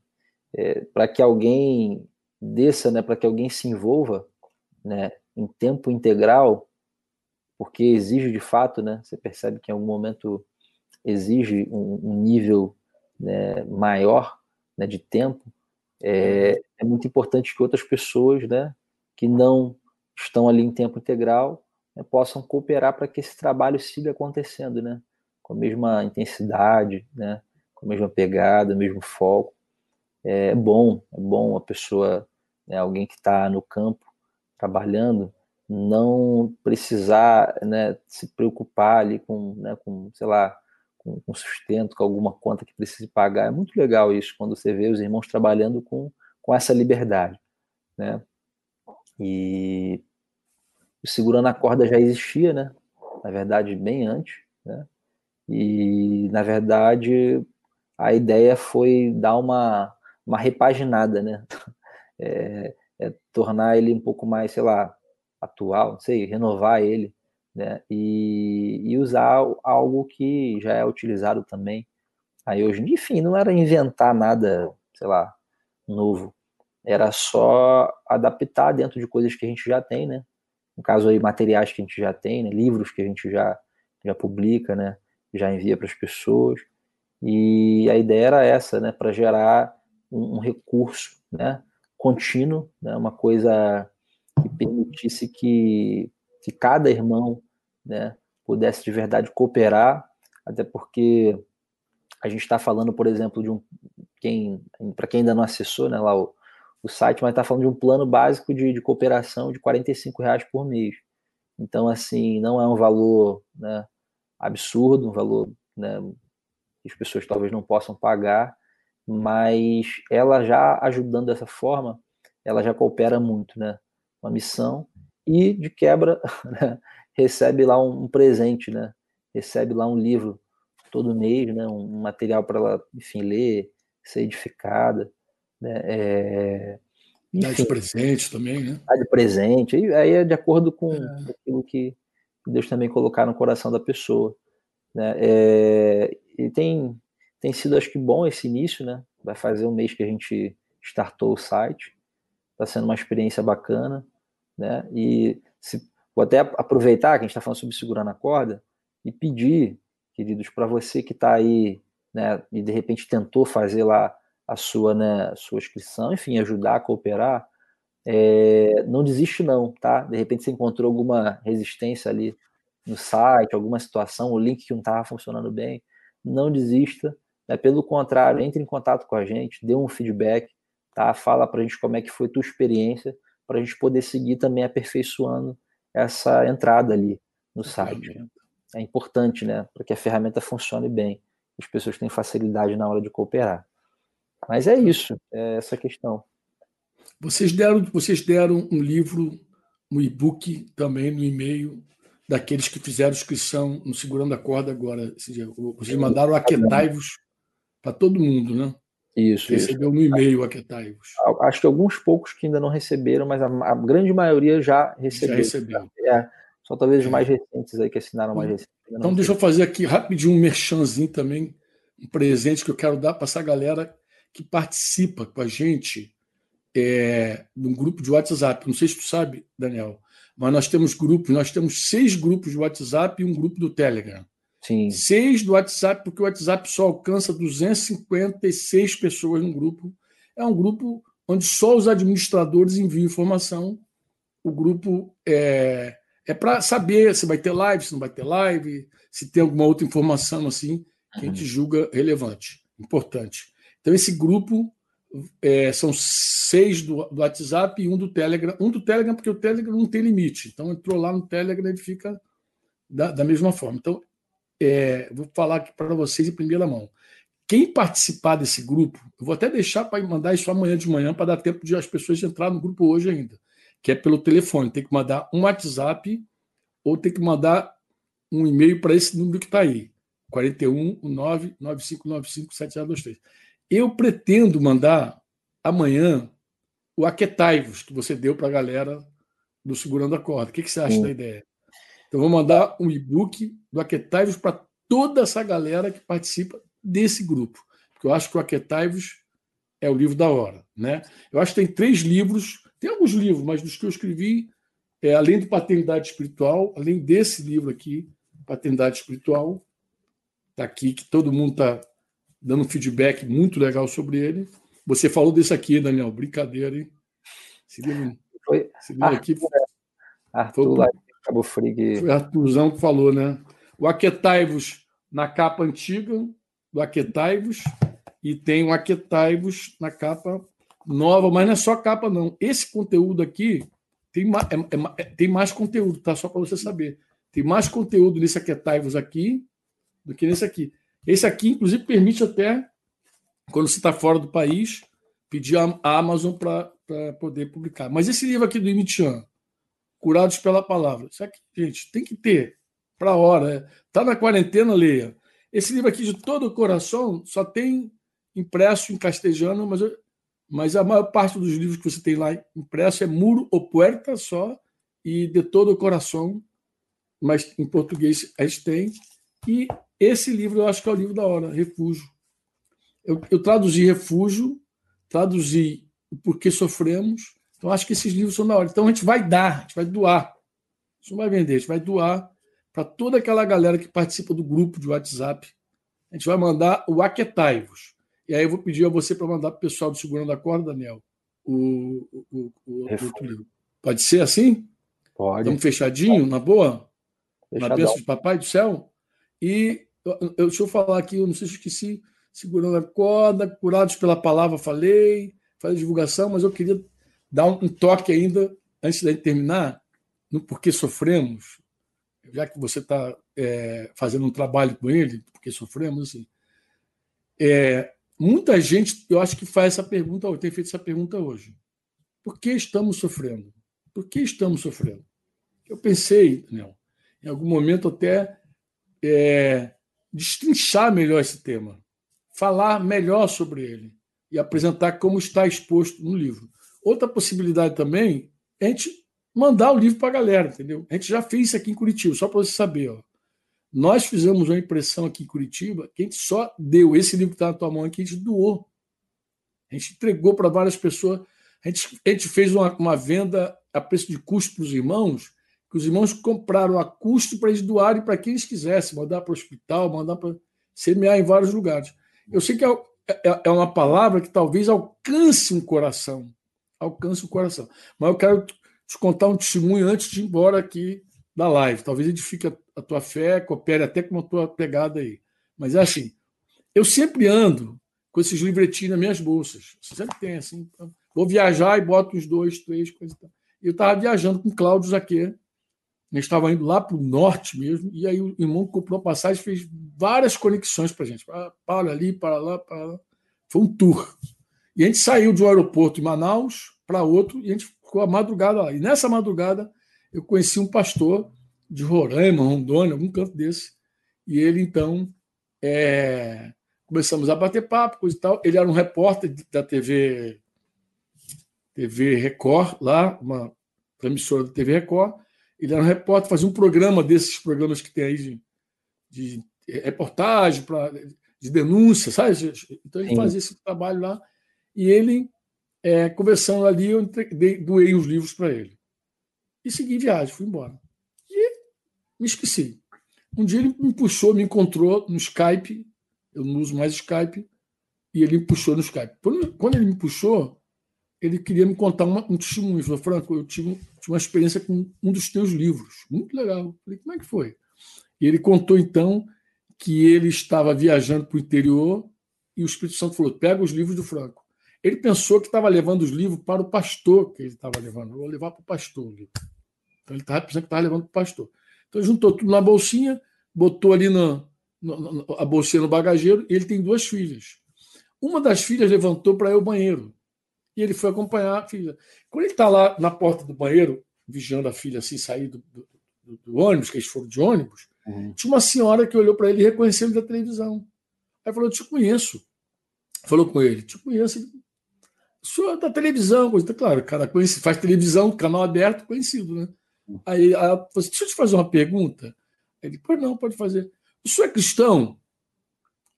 É, para que alguém desça, né? Para que alguém se envolva, né? Em tempo integral, porque exige de fato, né? Você percebe que em algum momento exige um, um nível né, maior né, de tempo. É, é, muito importante que outras pessoas, né, que não estão ali em tempo integral, né, possam cooperar para que esse trabalho siga acontecendo, né, com a mesma intensidade, né, com a mesma pegada, o mesmo foco. É bom, é bom a pessoa, né, alguém que está no campo trabalhando, não precisar né, se preocupar ali com, né, com sei lá, com, com, sustento, com alguma conta que precise pagar. É muito legal isso, quando você vê os irmãos trabalhando com, com essa liberdade. Né? E o Segurando a Corda já existia, né? na verdade, bem antes. Né? E, na verdade, a ideia foi dar uma, uma repaginada, né? É, é tornar ele um pouco mais, sei lá, atual, não sei, renovar ele, né? E, e usar algo que já é utilizado também. Aí hoje, enfim, não era inventar nada, sei lá, novo. Era só adaptar dentro de coisas que a gente já tem, né? No caso aí, materiais que a gente já tem, né? livros que a gente já, já publica, né? Já envia para as pessoas. E a ideia era essa, né? Para gerar um, um recurso, né? Contínuo, né? Uma coisa que permitisse que, que cada irmão né, pudesse de verdade cooperar, até porque a gente está falando, por exemplo, de um quem para quem ainda não acessou, né, lá o, o site, mas está falando de um plano básico de, de cooperação de 45 reais por mês. Então, assim, não é um valor né, absurdo, um valor né, que as pessoas talvez não possam pagar, mas ela já ajudando dessa forma, ela já coopera muito, né? uma missão, e de quebra né, recebe lá um, presente, né? Recebe lá um livro todo mês, né? Um material para ela, enfim, ler, ser edificada, né? É, enfim, dá de presente também, né? Dá de presente, e aí é de acordo com é. aquilo que Deus também colocar no coração da pessoa, né? É, e tem tem sido, acho que bom esse início, né? Vai fazer um mês que a gente startou o site, está sendo uma experiência bacana né? E se, vou até aproveitar que a gente está falando sobre segurando a corda e pedir, queridos, para você que está aí, né, e de repente tentou fazer lá a sua, né, sua inscrição, enfim, ajudar a cooperar, é, não desiste não, tá? De repente você encontrou alguma resistência ali no site, alguma situação, o link que não estava funcionando bem, não desista, né? pelo contrário, entre em contato com a gente, dê um feedback, tá? Fala para a gente como é que foi tua experiência, para a gente poder seguir também aperfeiçoando essa entrada ali no site. É importante, né, para que a ferramenta funcione bem, as pessoas tenham facilidade na hora de cooperar. Mas é isso, é essa questão. Vocês deram, vocês deram um livro, um e-book também no e-mail daqueles que fizeram inscrição no Segurando a Corda agora. Vocês mandaram Aquetaivos para todo mundo, né? Isso. Recebeu isso. no e-mail Aquetaivos. Acho que alguns poucos que ainda não receberam, mas a, a grande maioria já recebeu. Já recebeu. É, só talvez os é. mais recentes aí que assinaram mais recentes. Então, deixa eu fazer aqui rapidinho um merchanzinho também, um presente que eu quero dar para essa galera que participa com a gente é, num grupo de WhatsApp. Não sei se tu sabe, Daniel, mas nós temos grupos, nós temos seis grupos de WhatsApp e um grupo do Telegram. Sim. Seis do WhatsApp, porque o WhatsApp só alcança 256 pessoas no grupo. É um grupo onde só os administradores enviam informação. O grupo é, é para saber se vai ter live, se não vai ter live, se tem alguma outra informação assim que a gente uhum. julga relevante, importante. Então, esse grupo é, são seis do, do, WhatsApp e um do Telegram. Um do Telegram, porque o Telegram não tem limite. Então, entrou lá no Telegram e fica da, da mesma forma. Então, é, vou falar aqui para vocês em primeira mão. Quem participar desse grupo, eu vou até deixar para mandar isso amanhã de manhã para dar tempo de as pessoas entrar no grupo hoje ainda, que é pelo telefone. Tem que mandar um WhatsApp ou tem que mandar um e-mail para esse número que está aí, 41 99595 7023. Eu pretendo mandar amanhã o Aquetaivos que você deu para a galera do Segurando a Corda. O que, que você acha Sim. da ideia? Então, vou mandar um e-book do Aquetaivos para toda essa galera que participa desse grupo. Porque eu acho que o Aquetaivos é o livro da hora. Né? Eu acho que tem três livros, tem alguns livros, mas dos que eu escrevi, é, além do Paternidade Espiritual, além desse livro aqui, Paternidade Espiritual, está aqui, que todo mundo está dando um feedback muito legal sobre ele. Você falou desse aqui, Daniel, brincadeira, hein? Esse livro, Foi esse livro aqui foi, Arthur, foi, Cabo Frig. Foi Arthurzão que falou, né? O Aquetaivos na capa antiga do Aquetaivos e tem o Aquetaivos na capa nova, mas não é só capa, não. Esse conteúdo aqui tem, é, é, tem mais conteúdo, tá? Só para você saber. Tem mais conteúdo nesse Aquetaivos aqui do que nesse aqui. Esse aqui, inclusive, permite até, quando você está fora do país, pedir a Amazon para poder publicar. Mas esse livro aqui do Imitian, curados pela palavra. Isso aqui, gente, tem que ter. para a hora. Está na quarentena, leia. Esse livro aqui, de todo o coração, só tem impresso em castelhano, mas, mas a maior parte dos livros que você tem lá impresso é Muro ou Puerta só, e de todo o coração, mas em português a gente tem. E esse livro eu acho que é o livro da hora, Refúgio. Eu, eu traduzi Refúgio, traduzi O Porquê Sofremos, então acho que esses livros são da hora. Então a gente vai dar, a gente vai doar. A gente não vai vender, a gente vai doar para toda aquela galera que participa do grupo de WhatsApp. A gente vai mandar o Aquetaivos. E aí eu vou pedir a você para mandar para o pessoal do Segurando a Corda, Daniel, o, o, o, o outro livro. Pode ser assim? Pode. Estamos fechadinho, na boa? Fechadão. Na bênção de Papai do Céu? E eu, eu, deixa eu falar aqui, eu não sei se esqueci, Segurando a Corda, Curados pela Palavra, falei, falei divulgação, mas eu queria dar um, toque ainda, antes de terminar, no Porquê Sofremos, já que você está é, fazendo um trabalho com ele, porque sofremos, assim, é, muita gente, eu acho que faz essa pergunta, tem feito essa pergunta hoje. Por que estamos sofrendo? Por que estamos sofrendo? Eu pensei, Daniel, em algum momento até é, destrinchar melhor esse tema, falar melhor sobre ele e apresentar como está exposto no livro. Outra possibilidade também é a gente mandar o livro para a galera, entendeu? A gente já fez isso aqui em Curitiba, só para você saber. Ó. Nós fizemos uma impressão aqui em Curitiba que a gente só deu. Esse livro que está na tua mão aqui, a gente doou. A gente entregou para várias pessoas. A gente, a gente fez uma, uma venda a preço de custo para os irmãos, que os irmãos compraram a custo para eles doarem para quem eles quisessem, mandar para o hospital, mandar para semear em vários lugares. Eu sei que é, é, é uma palavra que talvez alcance um coração, alcance o coração. Mas eu quero te contar um testemunho antes de ir embora aqui da live. Talvez edifique a, a tua fé, coopere até com a tua pegada aí. Mas é assim, eu sempre ando com esses livretinhos nas minhas bolsas. Sempre tem, assim. Então, vou viajar e boto uns dois, três, coisas. Eu estava viajando com o Cláudio Zaquê. Nós estava indo lá para o norte mesmo, e aí o irmão comprou a passagem fez várias conexões para a gente. Para ali, para lá, para lá. Foi um tour. E a gente saiu de um aeroporto em Manaus para outro, e a gente ficou a madrugada lá. E nessa madrugada eu conheci um pastor de Roraima, Rondônia, algum canto desse. E ele, então, é... começamos a bater papo, coisa e tal. Ele era um repórter da TV, TV Record, lá, uma emissora da TV Record. Ele era um repórter, fazia um programa desses programas que tem aí de, de reportagem, pra, de denúncia, sabe? Então ele fazia esse trabalho lá. E ele é, conversando ali, eu doei os livros para ele. E segui viagem, fui embora. E me esqueci. Um dia ele me puxou, me encontrou no Skype, eu não uso mais Skype, e ele me puxou no Skype. Quando ele me puxou, ele queria me contar uma, um testemunho. Ele falou, Franco, eu tive, tive, uma experiência com um dos teus livros. Muito legal. Eu falei, como é que foi? E ele contou, então, que ele estava viajando para o interior e o Espírito Santo falou, pega os livros do Franco. Ele pensou que estava levando os livros para o pastor que ele estava levando. vou levar para o pastor. Então ele estava pensando que estava levando para o pastor. Então ele juntou tudo na bolsinha, botou ali no, a bolsinha no bagageiro e ele tem duas filhas. Uma das filhas levantou para ir ao banheiro. E ele foi acompanhar a filha. Quando ele está lá na porta do banheiro, vigiando a filha assim sair do, do, do ônibus, que eles foram de ônibus, uhum. tinha uma senhora que olhou para ele e reconheceu ele da televisão. Aí falou: Eu te conheço. Falou com ele: Te conheço senhor da televisão, coisa, claro, cara conhecido, faz televisão, canal aberto, conhecido, né? Aí ela falou assim, deixa eu te fazer uma pergunta. Ele, pois não, pode fazer. O senhor é cristão?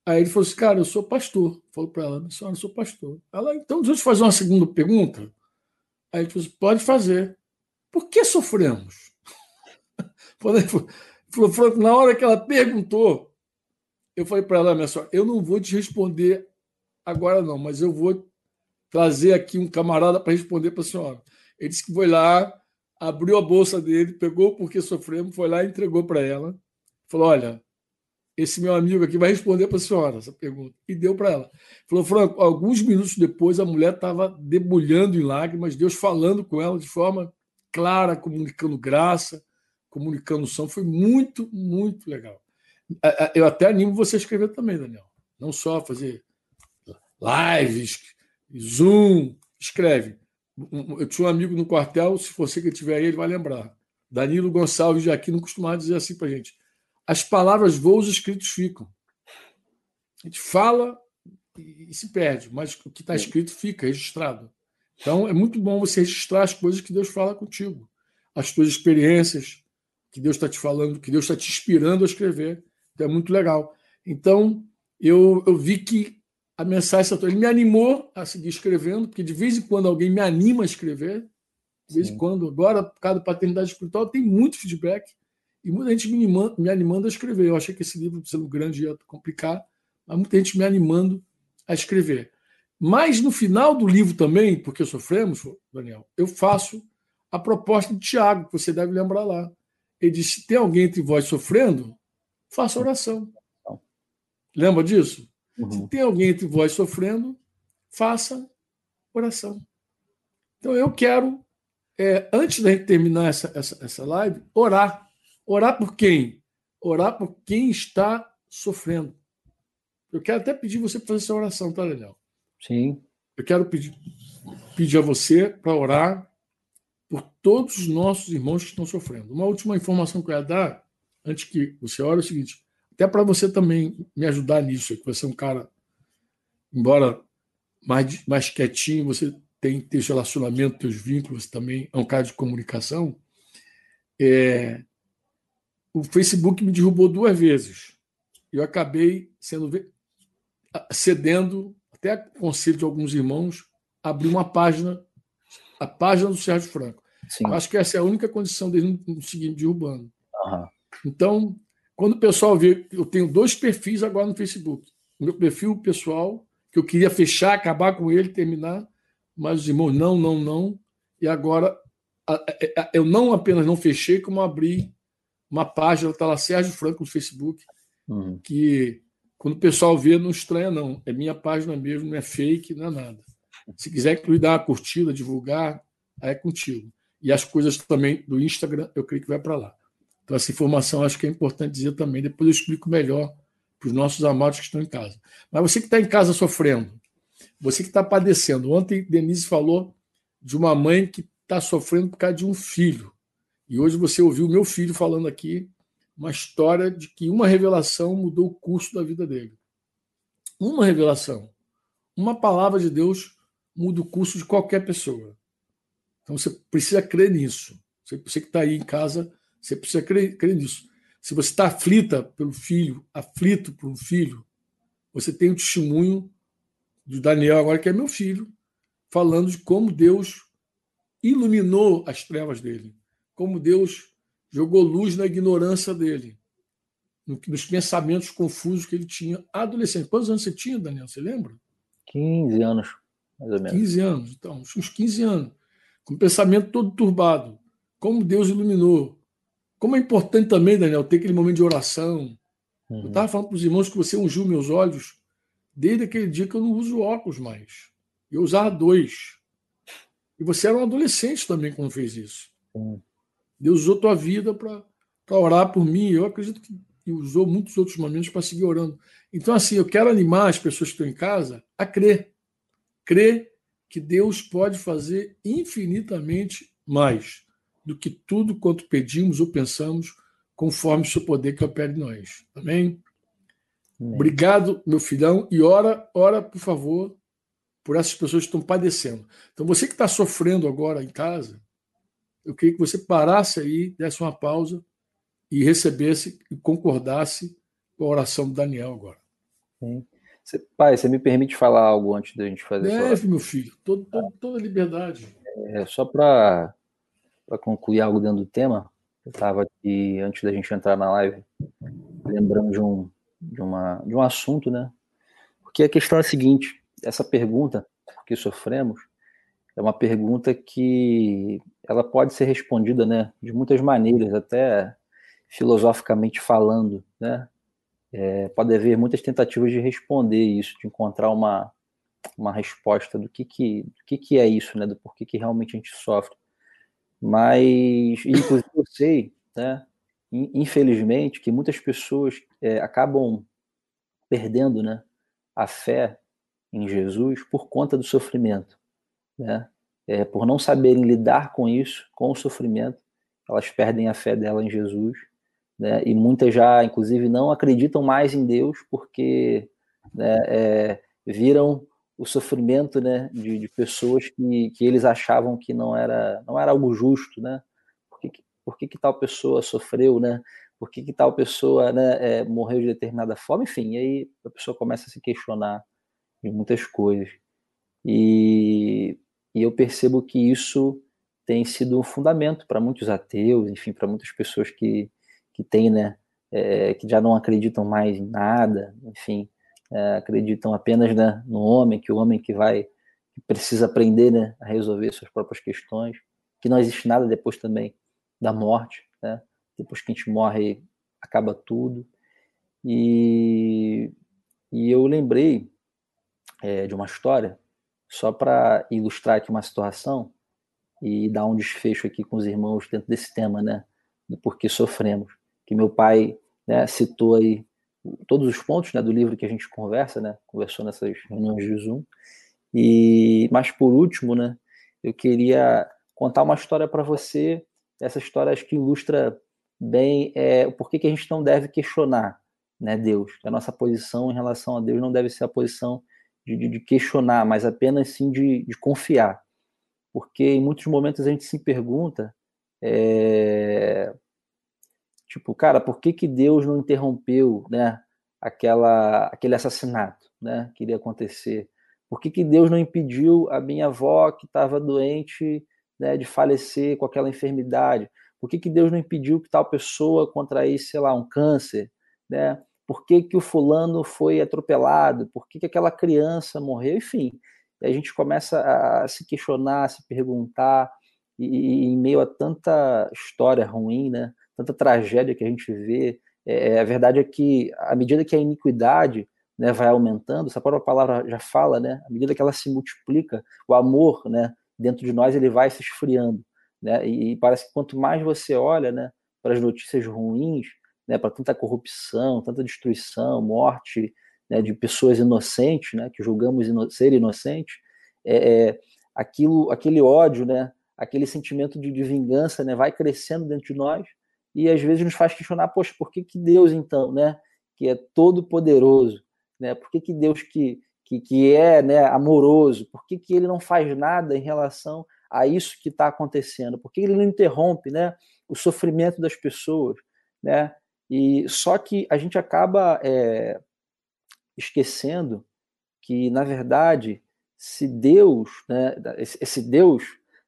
Aí ele falou assim, cara, eu sou pastor. Falou para ela, senhora, eu sou pastor. Ela, então, deixa eu te fazer uma segunda pergunta. Aí ele falou assim, pode fazer. Por que sofremos? Falou, na hora que ela perguntou, eu falei para ela, minha senhora, eu não vou te responder agora não, mas eu vou trazer aqui um camarada para responder para a senhora. Ele disse que foi lá, abriu a bolsa dele, pegou porque sofremos, foi lá e entregou para ela. Falou: Olha, esse meu amigo aqui vai responder para a senhora essa pergunta. E deu para ela. Falou: Franco, alguns minutos depois a mulher estava debulhando em lágrimas, Deus falando com ela de forma clara, comunicando graça, comunicando som. Foi muito, muito legal. Eu até animo você a escrever também, Daniel. Não só fazer lives, Zoom, escreve. Eu tinha um amigo no quartel, se você que tiver aí, ele vai lembrar. Danilo Gonçalves de Aquino costumava dizer assim para gente: as palavras voam, os escritos ficam. A gente fala e, e se perde, mas o que está escrito fica registrado. Então, é muito bom você registrar as coisas que Deus fala contigo, as tuas experiências que Deus está te falando, que Deus está te inspirando a escrever. Então, é muito legal. Então, eu, eu vi que a mensagem ele me animou a seguir escrevendo, porque de vez em quando alguém me anima a escrever, de vez em quando, agora, por causa da paternidade espiritual, tem muito feedback e muita gente me animando, me animando a escrever. Eu achei que esse livro, sendo grande, ia complicar, mas muita gente me animando a escrever. Mas no final do livro também, porque sofremos, Daniel, eu faço a proposta de Tiago, que você deve lembrar lá. Ele disse: se tem alguém entre vós sofrendo, faça oração. Lembra disso? Uhum. Se tem alguém entre vós sofrendo, faça oração. Então eu quero, é, antes da gente terminar essa, essa, essa live, orar. Orar por quem? Orar por quem está sofrendo. Eu quero até pedir você para fazer essa oração, tá, Daniel? Sim. Eu quero pedir, pedir a você para orar por todos os nossos irmãos que estão sofrendo. Uma última informação que eu ia dar, antes que você ore, é o seguinte: até para você também me ajudar nisso, que você é um cara, embora mais, mais quietinho, você tem teus relacionamentos, teus vínculos também, é um cara de comunicação. É, o Facebook me derrubou duas vezes. Eu acabei sendo cedendo até conselho de alguns irmãos, abrir uma página, a página do Sérgio Franco. Sim. Acho que essa é a única condição dele não seguir me derrubando. Uhum. Então, quando o pessoal vê, eu tenho dois perfis agora no Facebook. O meu perfil pessoal, que eu queria fechar, acabar com ele, terminar, mas os irmãos, não, não, não. E agora, eu não apenas não fechei, como abri uma página, está lá, Sérgio Franco no Facebook, uhum. que quando o pessoal vê, não estranha, não. É minha página mesmo, não é fake, não é nada. Se quiser incluir, dar uma curtida, divulgar, aí é contigo. E as coisas também do Instagram, eu creio que vai para lá. Então, essa informação acho que é importante dizer também. Depois eu explico melhor para os nossos amados que estão em casa. Mas você que está em casa sofrendo, você que está padecendo. Ontem, Denise falou de uma mãe que está sofrendo por causa de um filho. E hoje você ouviu meu filho falando aqui uma história de que uma revelação mudou o curso da vida dele. Uma revelação. Uma palavra de Deus muda o curso de qualquer pessoa. Então você precisa crer nisso. Você, que está aí em casa, você precisa crer, crer nisso. Se você está aflita pelo filho, aflito por um filho, você tem o testemunho de Daniel, agora que é meu filho, falando de como Deus iluminou as trevas dele, como Deus jogou luz na ignorância dele, nos pensamentos confusos que ele tinha adolescente. Quantos anos você tinha, Daniel? Você lembra? 15 anos, mais ou menos. 15 anos, então, uns 15 anos. Com o pensamento todo turbado. Como Deus iluminou. Como é importante também, Daniel, ter aquele momento de oração. Uhum. Eu estava falando para os irmãos que você ungiu meus olhos desde aquele dia que eu não uso óculos mais. Eu usava dois. E você era um adolescente também quando fez isso. Uhum. Deus usou tua vida para orar por mim. Eu acredito que usou muitos outros momentos para seguir orando. Então, assim, eu quero animar as pessoas que estão em casa a crer. Crer que Deus pode fazer infinitamente mais do que tudo quanto pedimos ou pensamos, conforme o seu poder que opera em nós. Amém? Amém? Obrigado, meu filhão, e ora, ora, por favor, por essas pessoas que estão padecendo. Então, você que está sofrendo agora em casa, eu queria que você parasse aí, desse uma pausa e recebesse e concordasse com a oração do Daniel agora. Sim. Você, pai, você me permite falar algo antes da gente fazer Deve, isso? meu filho, todo, todo, toda liberdade. É, só para concluir algo dentro do tema, eu estava aqui, antes da gente entrar na live, lembrando de um, de, uma, de um assunto, né? Porque a questão é a seguinte: essa pergunta que sofremos é uma pergunta que ela pode ser respondida, né, de muitas maneiras, até filosoficamente falando, né? É, pode haver muitas tentativas de responder isso, de encontrar uma, uma resposta do que que, do que que é isso, né, do porquê que realmente a gente sofre. Mas, inclusive, eu sei, né, infelizmente, que muitas pessoas é, acabam perdendo, né, a fé em Jesus por conta do sofrimento né? É, por não saberem lidar com isso, com o sofrimento, elas perdem a fé dela em Jesus, né, e muitas já, inclusive, não acreditam mais em Deus porque né, é, viram o sofrimento né, de, de, pessoas que, que eles achavam que não era, não era algo justo, né? Por que, por que, que tal pessoa sofreu, né? Por que, que tal pessoa né, é, morreu de determinada forma? Enfim, aí a pessoa começa a se questionar de muitas coisas. E, e eu percebo que isso tem sido um fundamento para muitos ateus, enfim, para muitas pessoas que, que têm, né, é, que já não acreditam mais em nada, enfim, é, acreditam apenas né, no homem, que o homem que vai, que precisa aprender né, a resolver suas próprias questões, que não existe nada depois também da morte, né? depois que a gente morre acaba tudo. E, e eu lembrei é, de uma história, só para ilustrar aqui uma situação e dar um desfecho aqui com os irmãos dentro desse tema, né, do porquê sofremos. Que meu pai né, citou aí todos os pontos né, do livro que a gente conversa, né, conversou nessas reuniões de Zoom. E, mas por último, né, eu queria contar uma história para você. Essa história acho que ilustra bem é, o porquê que a gente não deve questionar né, Deus. A nossa posição em relação a Deus não deve ser a posição de, de, de questionar, mas apenas sim de, de, confiar. Porque em muitos momentos a gente se pergunta é, Tipo, cara, por que, que Deus não interrompeu né, aquela, aquele assassinato né, que iria acontecer? Por que, que Deus não impediu a minha avó que estava doente né, de falecer com aquela enfermidade? Por que, que Deus não impediu que tal pessoa contraísse, sei lá, um câncer? Né? Por que, que o fulano foi atropelado? Por que, que aquela criança morreu? Enfim, a gente começa a se questionar, a se perguntar, e, e em meio a tanta história ruim, né? Tanta tragédia que a gente vê. É, a verdade é que, à medida que a iniquidade né, vai aumentando, essa própria palavra já fala, né, à medida que ela se multiplica, o amor né, dentro de nós ele vai se esfriando. Né, e, parece que quanto mais você olha né, para as notícias ruins, né, para tanta corrupção, tanta destruição, morte né, de pessoas inocentes, né, que julgamos ino ser inocentes, é, é, aquilo, aquele ódio, né, aquele sentimento de, de vingança né, vai crescendo dentro de nós, e às vezes nos faz questionar, poxa, por que, que Deus então, né, que é todo poderoso, né, por que, que Deus que, que, que é né, amoroso, por que, que ele não faz nada em relação a isso que está acontecendo, por que ele não interrompe, né, o sofrimento das pessoas, né, e só que a gente acaba é, esquecendo que na verdade se Deus, né, esse Deus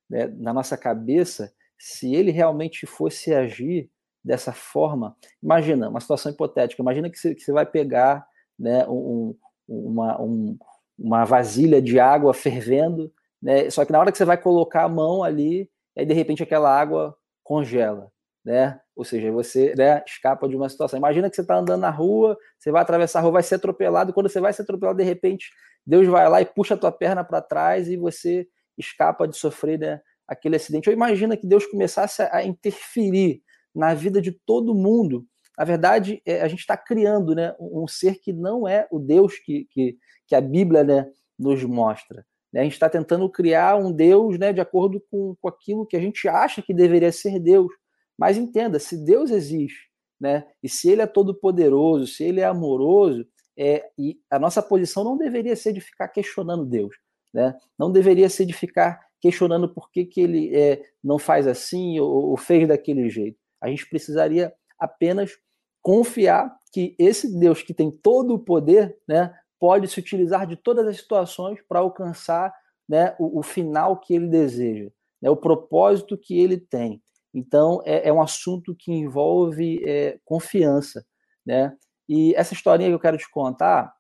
né, na nossa cabeça, se ele realmente fosse agir dessa forma, imagina uma situação hipotética, imagina que você, vai pegar né, um, uma, um, uma vasilha de água fervendo, né, só que na hora que você vai colocar a mão ali, aí de repente aquela água congela, né? Ou seja, você né, escapa de uma situação. Imagina que você está andando na rua, você vai atravessar a rua, vai ser atropelado, quando você vai ser atropelado, de repente, Deus vai lá e puxa a tua perna para trás e você escapa de sofrer né, aquele acidente. Ou imagina que Deus começasse a interferir na vida de todo mundo. Na verdade, é, a gente está criando né, um ser que não é o Deus que, que, que a Bíblia né, nos mostra. Né? A gente está tentando criar um Deus né, de acordo com, com aquilo que a gente acha que deveria ser Deus. Mas entenda, se Deus existe, né, e se Ele é todo-poderoso, se Ele é amoroso, é, e a nossa posição não deveria ser de ficar questionando Deus. Né? Não deveria ser de ficar questionando por que, que ele é, não faz assim ou, ou fez daquele jeito. A gente precisaria apenas confiar que esse Deus que tem todo o poder, né, pode se utilizar de todas as situações para alcançar né, o, o, final que ele deseja, né, o propósito que ele tem. Então, é, é um assunto que envolve é, confiança. Né? E essa historinha que eu quero te contar,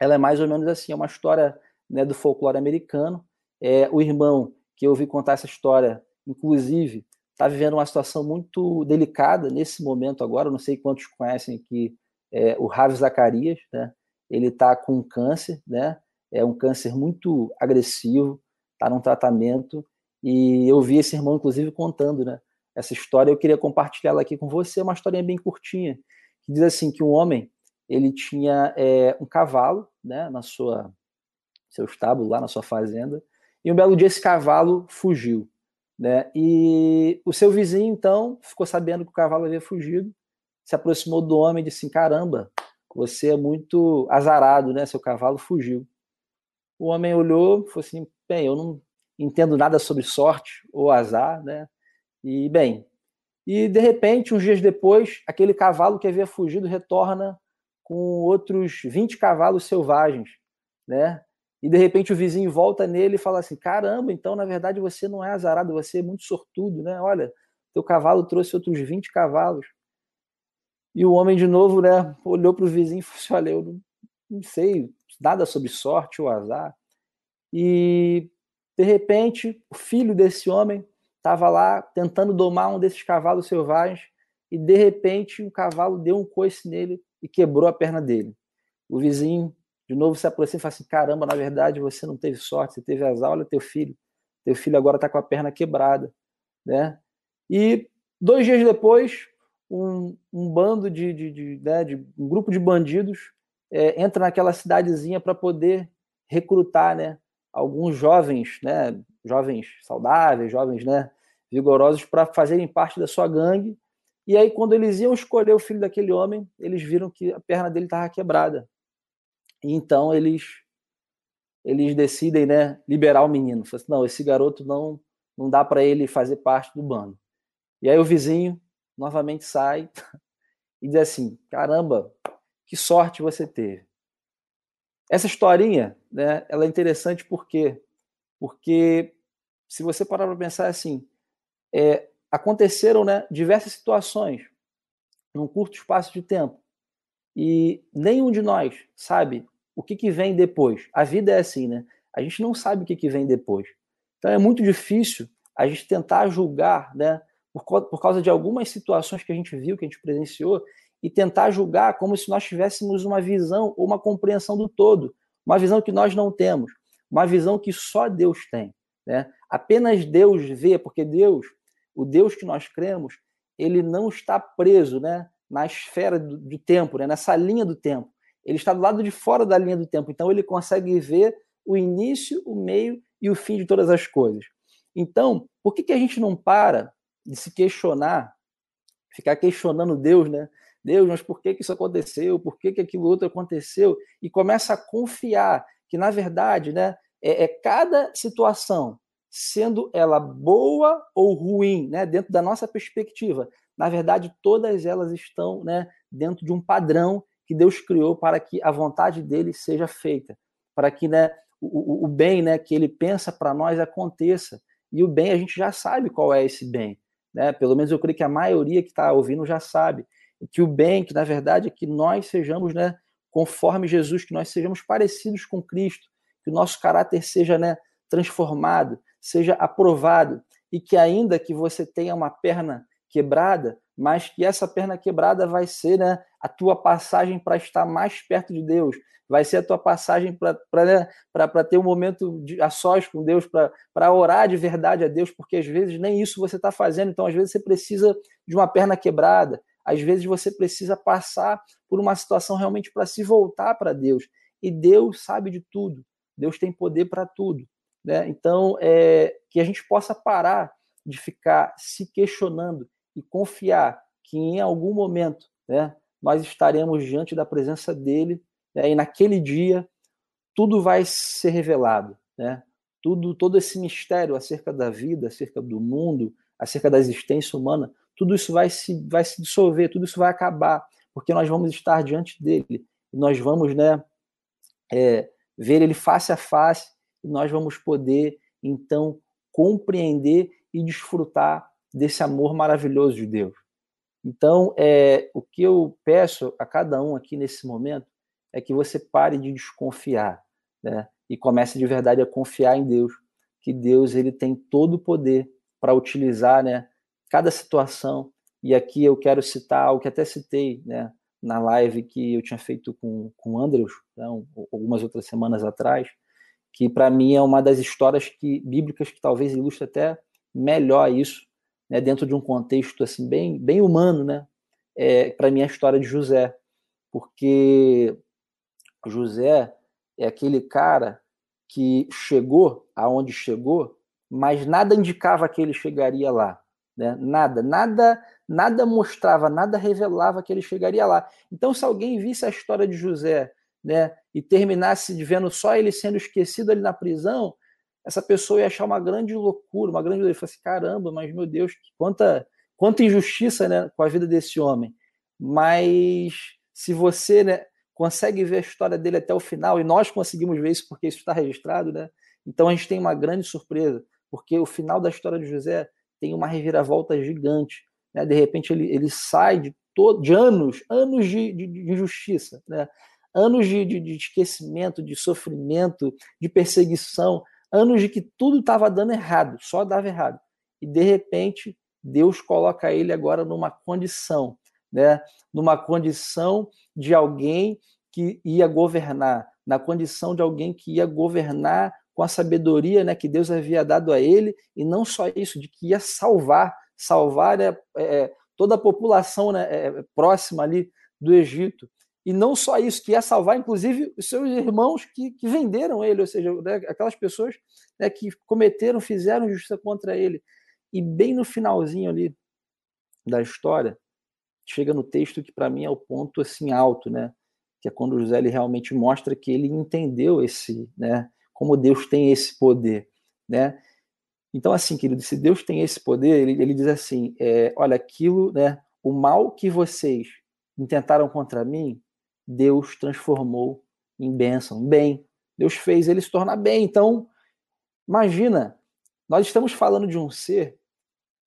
ela é mais ou menos assim, é uma história né, do folclore americano. É, o irmão que eu ouvi contar essa história, inclusive, está vivendo uma situação muito delicada nesse momento agora. Não sei quantos conhecem aqui é, o Ravi Zacarias, né? Ele está com câncer, né? É um câncer muito agressivo, está num tratamento. E eu vi esse irmão, inclusive, contando, né? Essa história, eu queria compartilhá-la aqui com você, é uma historinha bem curtinha, que diz assim, que um homem, ele tinha é, um cavalo, né? Na sua, seu estábulo, lá na sua fazenda, e um belo dia esse cavalo fugiu. Né? E o seu vizinho, então, ficou sabendo que o cavalo havia fugido, se aproximou do homem e disse: Caramba, você é muito azarado, né? Seu cavalo fugiu. O homem olhou e falou assim: Bem, eu não entendo nada sobre sorte ou azar, né? E, bem, e de repente, uns dias depois, aquele cavalo que havia fugido retorna com outros 20 cavalos selvagens, né? E de repente o vizinho volta nele e fala assim: caramba, então na verdade você não é azarado, você é muito sortudo, né? Olha, teu cavalo trouxe outros 20 cavalos. E o homem de novo, né, olhou para o vizinho e falou assim: olha, eu não, não sei nada sobre sorte ou azar. E de repente, o filho desse homem estava lá tentando domar um desses cavalos selvagens e de repente o cavalo deu um coice nele e quebrou a perna dele. O vizinho de novo se aproxima e fala assim: caramba, na verdade você não teve sorte, você teve azar, olha teu filho. Teu filho agora está com a perna quebrada. Né? E dois dias depois, um, um bando de, de, de, né, de, um grupo de bandidos é, entra naquela cidadezinha para poder recrutar né, alguns jovens, né, jovens saudáveis, jovens né, vigorosos, para fazerem parte da sua gangue. E aí, quando eles iam escolher o filho daquele homem, eles viram que a perna dele estava quebrada. Então eles eles decidem, né, liberar o menino. Assim, não, esse garoto não não dá para ele fazer parte do bando. E aí o vizinho novamente sai e diz assim: "Caramba, que sorte você teve". Essa historinha, né, ela é interessante porque porque se você parar para pensar assim, é, aconteceram, né, diversas situações num curto espaço de tempo e nenhum de nós sabe o que, que vem depois. A vida é assim, né? A gente não sabe o que, que vem depois. Então é muito difícil a gente tentar julgar, né? Por, causa de algumas situações que a gente viu, que a gente presenciou, e tentar julgar como se nós tivéssemos uma visão ou uma compreensão do todo, uma visão que nós não temos, uma visão que só Deus tem. Né? Apenas Deus vê, porque Deus, o Deus que nós cremos, ele não está preso né, na esfera do, do tempo, né, nessa linha do tempo. Ele está do lado de fora da linha do tempo, então ele consegue ver o início, o meio e o fim de todas as coisas. Então, por que, que a gente não para de se questionar, ficar questionando Deus, né? Deus, mas por que, que isso aconteceu? Por que, que aquilo outro aconteceu? E começa a confiar que, na verdade, né, é, é cada situação, sendo ela boa ou ruim, né, dentro da nossa perspectiva, na verdade, todas elas estão né, dentro de um padrão que Deus criou para que a vontade dele seja feita, para que né, o, o bem né, que ele pensa para nós aconteça. E o bem a gente já sabe qual é esse bem. Né? Pelo menos eu creio que a maioria que está ouvindo já sabe. Que o bem, que na verdade é que nós sejamos né, conforme Jesus, que nós sejamos parecidos com Cristo, que o nosso caráter seja né, transformado, seja aprovado, e que ainda que você tenha uma perna quebrada, mas que essa perna quebrada vai ser né, a tua passagem para estar mais perto de Deus, vai ser a tua passagem para né, ter um momento de, a sós com Deus, para orar de verdade a Deus, porque às vezes nem isso você está fazendo, então às vezes você precisa de uma perna quebrada, às vezes você precisa passar por uma situação realmente para se voltar para Deus, e Deus sabe de tudo, Deus tem poder para tudo. Né? Então, é, que a gente possa parar de ficar se questionando e confiar que em algum momento né, nós estaremos diante da presença dele né, e naquele dia tudo vai ser revelado, né? Tudo, todo esse mistério acerca da vida, acerca do mundo, acerca da existência humana, tudo isso vai se, vai se dissolver, tudo isso vai acabar, porque nós vamos estar diante dele, nós vamos né, é, ver ele face a face, e nós vamos poder, então, compreender e desfrutar desse amor maravilhoso de Deus. Então, é, o que eu peço a cada um aqui nesse momento é que você pare de desconfiar, né? E comece de verdade a confiar em Deus, que Deus ele tem todo o poder para utilizar, né? Cada situação. E aqui eu quero citar algo que até citei, né? Na live que eu tinha feito com com o Andrews, né, algumas outras semanas atrás, que para mim é uma das histórias que bíblicas que talvez ilustre até melhor isso, né, dentro de um contexto assim bem, bem humano, né? É, para mim a história de José, porque José é aquele cara que chegou aonde chegou, mas nada indicava que ele chegaria lá, né? Nada, nada, nada mostrava, nada revelava que ele chegaria lá. Então, se alguém visse a história de José, né, e terminasse vendo só ele sendo esquecido ali na prisão, essa pessoa ia achar uma grande loucura, uma grande. Ele falou assim: caramba, mas meu Deus, quanta, quanta injustiça né, com a vida desse homem. Mas se você né, consegue ver a história dele até o final, e nós conseguimos ver isso porque isso está registrado, né? Então a gente tem uma grande surpresa, porque o final da história de José tem uma reviravolta gigante. Né? De repente ele, ele sai de, de anos, anos de, de, de injustiça, né? anos de, de, de esquecimento, de sofrimento, de perseguição, anos de que tudo estava dando errado, só dava errado. E de repente Deus coloca ele agora numa condição, né? numa condição de alguém que ia governar, na condição de alguém que ia governar com a sabedoria né, que Deus havia dado a ele, e não só isso, de que ia salvar, salvar é, é toda a população né, é, próxima ali do Egito. E não só isso, que ia salvar, inclusive, os seus irmãos que, que venderam ele, ou seja, né, aquelas pessoas né, que cometeram, fizeram justiça contra ele. E bem no finalzinho ali da história, chega no texto que para mim é o ponto assim alto, né? Que é quando o José ele realmente mostra que ele entendeu esse, né? como Deus tem esse poder, né? Então, assim, querido, se Deus tem esse poder, ele, ele diz assim: é, olha, aquilo, né? O mal que vocês intentaram contra mim, Deus transformou em bênção, em bem. Deus fez ele se tornar bem. Então, imagina, nós estamos falando de um ser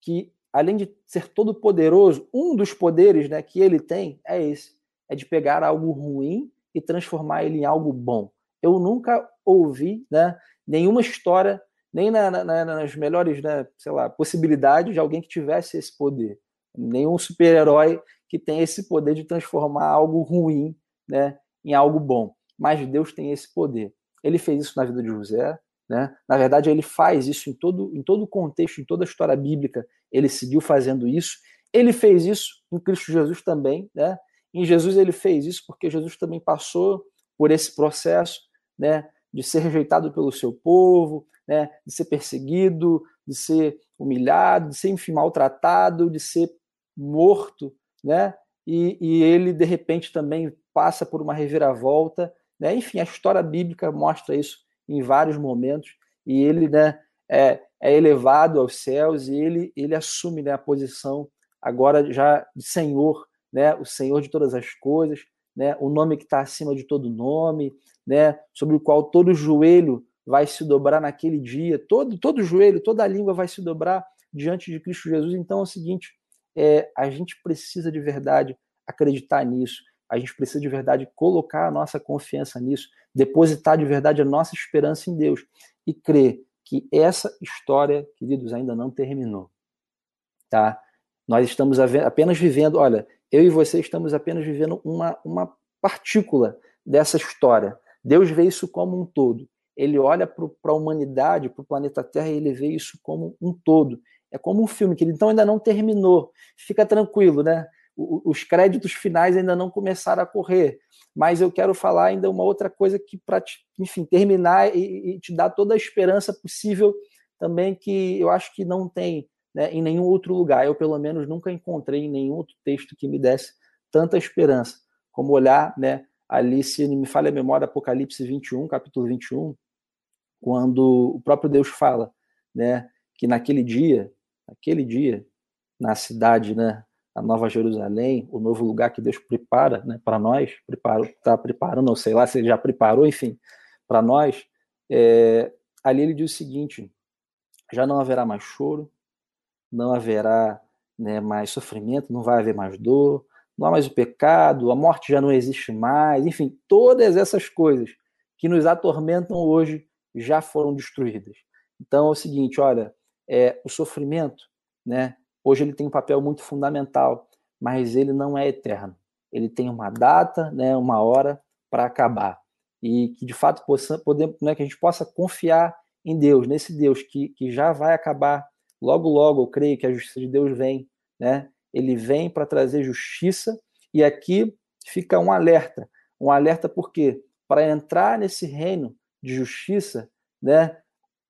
que, além de ser todo poderoso, um dos poderes né, que ele tem é esse: é de pegar algo ruim e transformar ele em algo bom eu nunca ouvi né, nenhuma história, nem na, na, nas melhores né, sei lá, possibilidades de alguém que tivesse esse poder. Nenhum super-herói que tem esse poder de transformar algo ruim né, em algo bom. Mas Deus tem esse poder. Ele fez isso na vida de José. Né? Na verdade, ele faz isso em todo, em todo o contexto, em toda a história bíblica. Ele seguiu fazendo isso. Ele fez isso em Cristo Jesus também. Né? Em Jesus, ele fez isso porque Jesus também passou por esse processo né, de ser rejeitado pelo seu povo, né, de ser perseguido, de ser humilhado, de ser, enfim, maltratado, de ser morto, né? E, e ele, de repente, também passa por uma reviravolta, né? Enfim, a história bíblica mostra isso em vários momentos, e ele, né, é, é elevado aos céus e ele, ele assume né, a posição agora já de Senhor, né, o Senhor de todas as coisas, né, o nome que está acima de todo nome, né, sobre o qual todo joelho vai se dobrar naquele dia, todo, todo joelho, toda língua vai se dobrar diante de Cristo Jesus. Então é o seguinte: é, a gente precisa de verdade acreditar nisso, a gente precisa de verdade colocar a nossa confiança nisso, depositar de verdade a nossa esperança em Deus e crer que essa história, queridos, ainda não terminou. Tá? Nós estamos apenas vivendo, olha, eu e você estamos apenas vivendo uma, uma partícula dessa história. Deus vê isso como um todo. Ele olha para a humanidade, para o planeta Terra, e ele vê isso como um todo. É como um filme que ele então ainda não terminou. Fica tranquilo, né? Os créditos finais ainda não começaram a correr. Mas eu quero falar ainda uma outra coisa que, para, enfim, terminar e, e, te dar toda a esperança possível também, que eu acho que não tem né, em nenhum outro lugar. Eu, pelo menos, nunca encontrei em nenhum outro texto que me desse tanta esperança como olhar né, ali, se me falha a memória, Apocalipse 21, capítulo 21, quando o próprio Deus fala, né, que naquele dia, naquele dia, na cidade, né, a Nova Jerusalém, o novo lugar que Deus prepara, né, para nós, está preparando, não sei lá se ele já preparou, enfim, para nós, é, ali ele diz o seguinte: já não haverá mais choro, não haverá né, mais sofrimento, não vai haver mais dor, não há mais o pecado, a morte já não existe mais, enfim, todas essas coisas que nos atormentam hoje já foram destruídas. Então é o seguinte, olha, é, o sofrimento, né, hoje ele tem um papel muito fundamental, mas ele não é eterno. Ele tem uma data, né, uma hora para acabar. E que de fato possa, poder, né, que a gente possa confiar em Deus, nesse Deus que, que já vai acabar logo, logo. Eu creio que a justiça de Deus vem, né? ele vem para trazer justiça, e aqui fica um alerta. Um alerta por quê? Para entrar nesse reino de justiça, né,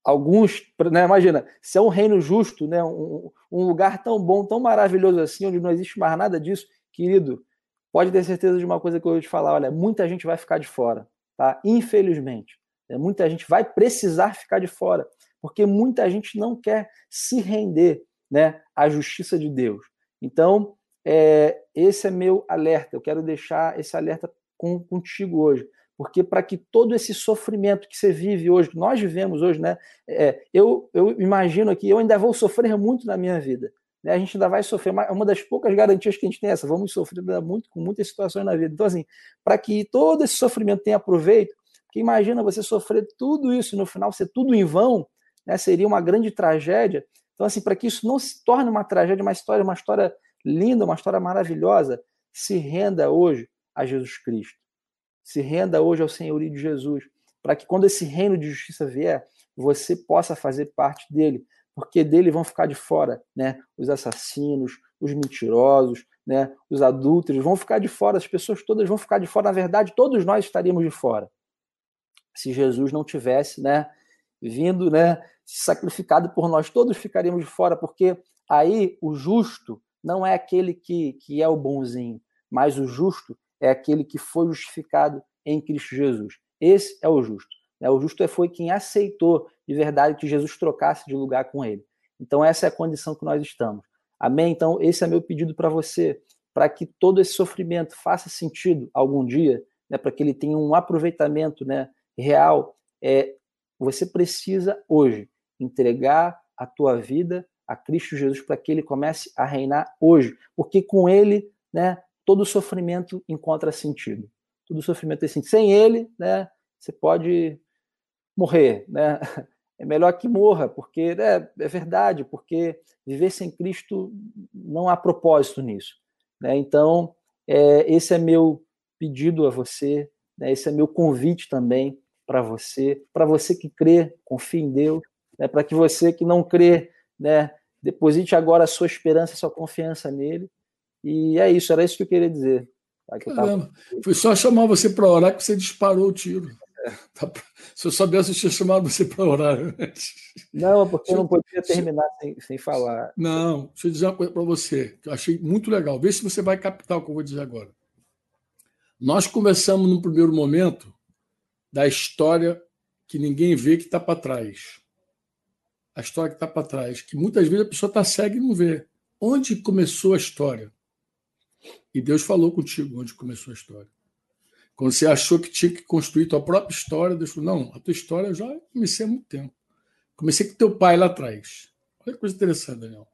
alguns, né, imagina, se é um reino justo, né, um, um, lugar tão bom, tão maravilhoso assim, onde não existe mais nada disso, querido, pode ter certeza de uma coisa que eu vou te falar, olha, muita gente vai ficar de fora, tá? Infelizmente, né, muita gente vai precisar ficar de fora, porque muita gente não quer se render, né, à justiça de Deus. Então, é, esse é meu alerta. Eu quero deixar esse alerta com, contigo hoje. Porque para que todo esse sofrimento que você vive hoje, que nós vivemos hoje, né? É, eu, eu imagino que eu ainda vou sofrer muito na minha vida. Né? A gente ainda vai sofrer. Uma das poucas garantias que a gente tem é essa. Vamos sofrer muito com muitas situações na vida. Então, assim, para que todo esse sofrimento tenha proveito, porque imagina você sofrer tudo isso e no final ser tudo em vão, né? seria uma grande tragédia. Então, assim, para que isso não se torne uma tragédia, uma história, uma história linda, uma história maravilhosa, se renda hoje a Jesus Cristo se renda hoje ao senhorio de Jesus, para que quando esse reino de justiça vier, você possa fazer parte dele, porque dele vão ficar de fora, né? Os assassinos, os mentirosos, né? Os adúlteros vão ficar de fora, as pessoas todas vão ficar de fora. Na verdade, todos nós estaríamos de fora. Se Jesus não tivesse, né, vindo, né, sacrificado por nós, todos ficaríamos de fora, porque aí o justo não é aquele que, que é o bonzinho, mas o justo é aquele que foi justificado em Cristo Jesus. Esse é o justo. Né? O justo foi quem aceitou de verdade que Jesus trocasse de lugar com ele. Então, essa é a condição que nós estamos. Amém? Então, esse é meu pedido para você, para que todo esse sofrimento faça sentido algum dia, né, para que ele tenha um aproveitamento né, real. É, você precisa hoje entregar a tua vida a Cristo Jesus para que ele comece a reinar hoje, porque com ele, né, todo sofrimento encontra sentido. Todo sofrimento tem sentido. Sem ele, né, você pode morrer, né? É melhor que morra, porque né, é verdade, porque viver sem Cristo não há propósito nisso. Né? Então, é, esse é meu pedido a você, né? esse é meu convite também para você, para você que crê, confie em Deus, né? para que você que não crê, né, deposite agora a sua esperança, a sua confiança nele, e é isso, era isso que eu queria dizer. Tá? Que Caramba, tava... foi só chamar você para orar que você disparou o tiro. É. Se eu soubesse, eu tinha chamado você para orar antes. Não, porque eu não podia terminar sem, sem falar. Não, deixa eu dizer uma coisa para você, que eu achei muito legal. Vê se você vai captar o que eu vou dizer agora. Nós conversamos no primeiro momento da história que ninguém vê que está para trás. A história que está para trás, que muitas vezes a pessoa está cega e não vê. Onde começou a história? E Deus falou contigo onde começou a história. Quando você achou que tinha que construir tua própria história, Deus falou: não, a tua história eu já comecei há muito tempo. Comecei com teu pai lá atrás. Olha que coisa interessante, Daniel.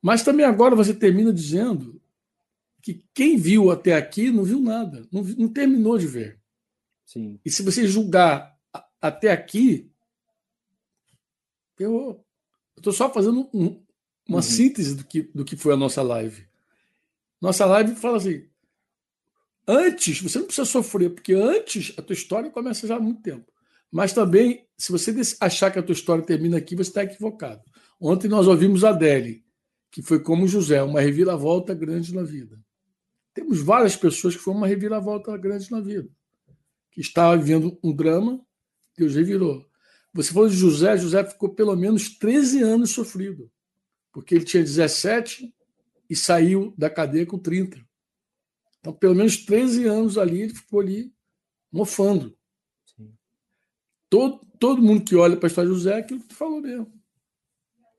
Mas também agora você termina dizendo que quem viu até aqui não viu nada, não, não terminou de ver. Sim. E se você julgar até aqui, eu estou só fazendo um, uma uhum. síntese do que, do que foi a nossa live. Nossa live fala assim: antes, você não precisa sofrer, porque antes a tua história começa já há muito tempo. Mas também, se você achar que a tua história termina aqui, você está equivocado. Ontem nós ouvimos a Adele, que foi como José, uma reviravolta grande na vida. Temos várias pessoas que foram uma reviravolta grande na vida, que estava vivendo um drama, Deus revirou. Você falou de José, José ficou pelo menos 13 anos sofrido, porque ele tinha 17 e saiu da cadeia com 30. Então, pelo menos 13 anos ali, ele ficou ali mofando. Sim. Todo, todo mundo que olha para a história de José é aquilo que tu falou mesmo.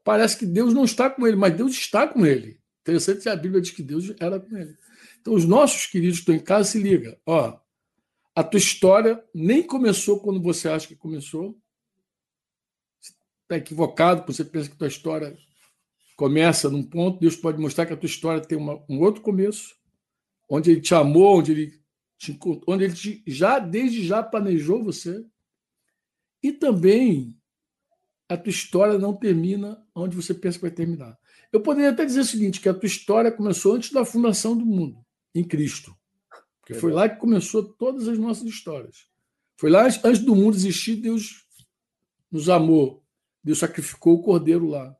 Parece que Deus não está com ele, mas Deus está com ele. Interessante que a Bíblia diz que Deus era com ele. Então, os nossos queridos que estão em casa, se liga. Ó, a tua história nem começou quando você acha que começou. Está equivocado, você pensa que tua história começa num ponto, Deus pode mostrar que a tua história tem uma, um outro começo, onde Ele te amou, onde Ele, te, onde ele te, já desde já planejou você. E também a tua história não termina onde você pensa que vai terminar. Eu poderia até dizer o seguinte, que a tua história começou antes da fundação do mundo, em Cristo. Porque foi lá que começou todas as nossas histórias. Foi lá, antes do mundo existir, Deus nos amou. Deus sacrificou o cordeiro lá.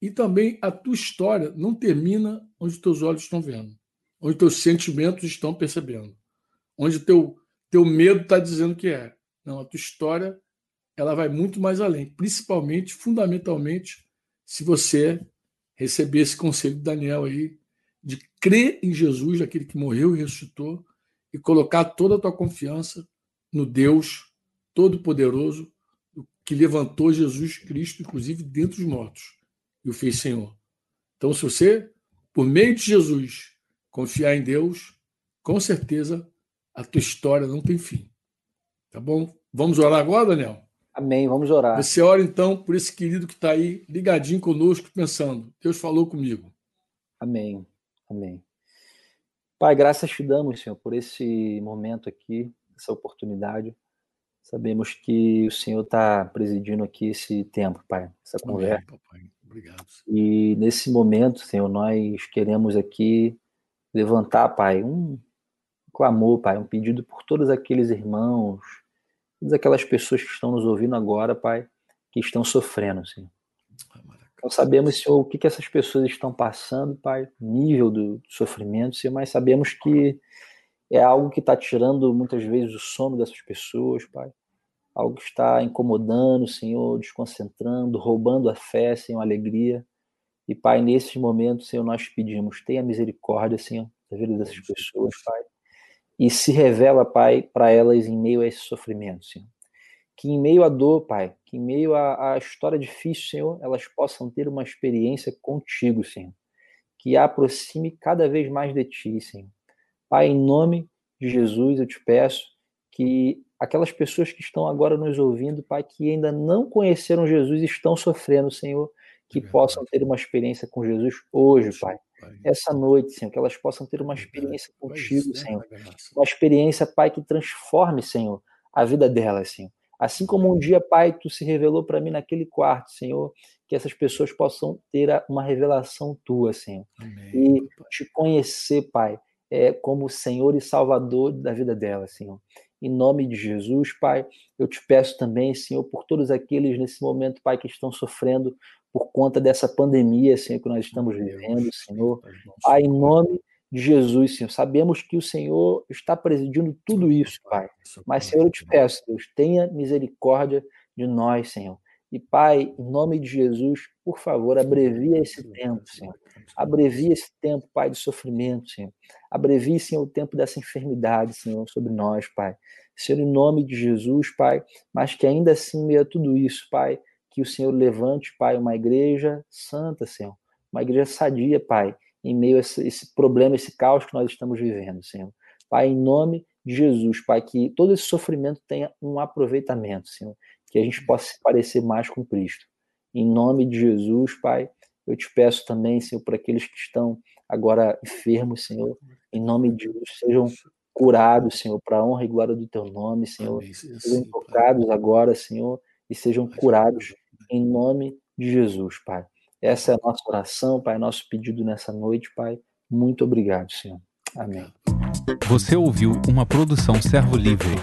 E também a tua história não termina onde teus olhos estão vendo, onde teus sentimentos estão percebendo, onde teu teu medo está dizendo que é. Não, a tua história ela vai muito mais além, principalmente, fundamentalmente, se você receber esse conselho de Daniel aí, de crer em Jesus, aquele que morreu e ressuscitou, e colocar toda a tua confiança no Deus Todo-Poderoso, que levantou Jesus Cristo, inclusive dentre os mortos, e o fez Senhor. Então, se você, por meio de Jesus, confiar em Deus, com certeza a tua história não tem fim. Tá bom? Vamos orar agora, Daniel? Amém, vamos orar. Você ora então por esse querido que está aí ligadinho conosco, pensando: Deus falou comigo. Amém, amém. Pai, graças te damos, Senhor, por esse momento aqui, essa oportunidade. Sabemos que o Senhor está presidindo aqui esse tempo, Pai, essa conversa. Amém. Obrigado. E nesse momento, Senhor, nós queremos aqui levantar, Pai, um clamor, Pai, um pedido por todos aqueles irmãos, todas aquelas pessoas que estão nos ouvindo agora, Pai, que estão sofrendo, Senhor. Nós sabemos, Senhor, o que, que essas pessoas estão passando, Pai, nível do sofrimento, Senhor, mas sabemos que é algo que está tirando muitas vezes o sono dessas pessoas, Pai. Algo que está incomodando, Senhor, desconcentrando, roubando a fé, Senhor, a alegria. E, Pai, nesses momentos, Senhor, nós pedimos, tenha misericórdia, Senhor, da vida dessas pessoas, Pai e se revela, Pai, para elas em meio a esse sofrimento, Senhor. Que em meio à dor, Pai, que em meio à, à história difícil, Senhor, elas possam ter uma experiência contigo, Senhor. Que a aproxime cada vez mais de Ti, Senhor. Pai, em nome de Jesus, eu te peço que aquelas pessoas que estão agora nos ouvindo, Pai, que ainda não conheceram Jesus e estão sofrendo, Senhor, que é possam ter uma experiência com Jesus hoje, Pai essa noite, Senhor, que elas possam ter uma experiência contigo, Senhor. Uma experiência, Pai, que transforme, Senhor, a vida delas, Senhor. Assim como um dia, Pai, tu se revelou para mim naquele quarto, Senhor, que essas pessoas possam ter uma revelação tua, Senhor. Amém. E te conhecer, Pai, é, como Senhor e Salvador da vida delas, Senhor. Em nome de Jesus, Pai, eu te peço também, Senhor, por todos aqueles nesse momento, Pai, que estão sofrendo por conta dessa pandemia, Senhor, que nós estamos vivendo, Senhor. Pai, em nome de Jesus, Senhor. Sabemos que o Senhor está presidindo tudo isso, Pai. Mas, Senhor, eu te peço, Deus, tenha misericórdia de nós, Senhor. E, Pai, em nome de Jesus, por favor, abrevia esse tempo, Senhor. Abrevia esse tempo, Pai, de sofrimento, Senhor. Abrevie, Senhor, o tempo dessa enfermidade, Senhor, sobre nós, Pai. Senhor, em nome de Jesus, Pai, mas que ainda assim, meio a tudo isso, Pai, que o Senhor levante, Pai, uma igreja santa, Senhor, uma igreja sadia, Pai, em meio a esse, esse problema, esse caos que nós estamos vivendo, Senhor. Pai, em nome de Jesus, Pai, que todo esse sofrimento tenha um aproveitamento, Senhor, que a gente possa se parecer mais com Cristo. Em nome de Jesus, Pai, eu te peço também, Senhor, por aqueles que estão agora enfermos, Senhor, em nome de Jesus, sejam curados, Senhor, para a honra e glória do teu nome, Senhor. Sejam tocados agora, Senhor, e sejam curados em nome de Jesus, Pai. Essa é a nossa oração, Pai, nosso pedido nessa noite, Pai. Muito obrigado, Senhor. Amém. Você ouviu uma produção Servo Livre.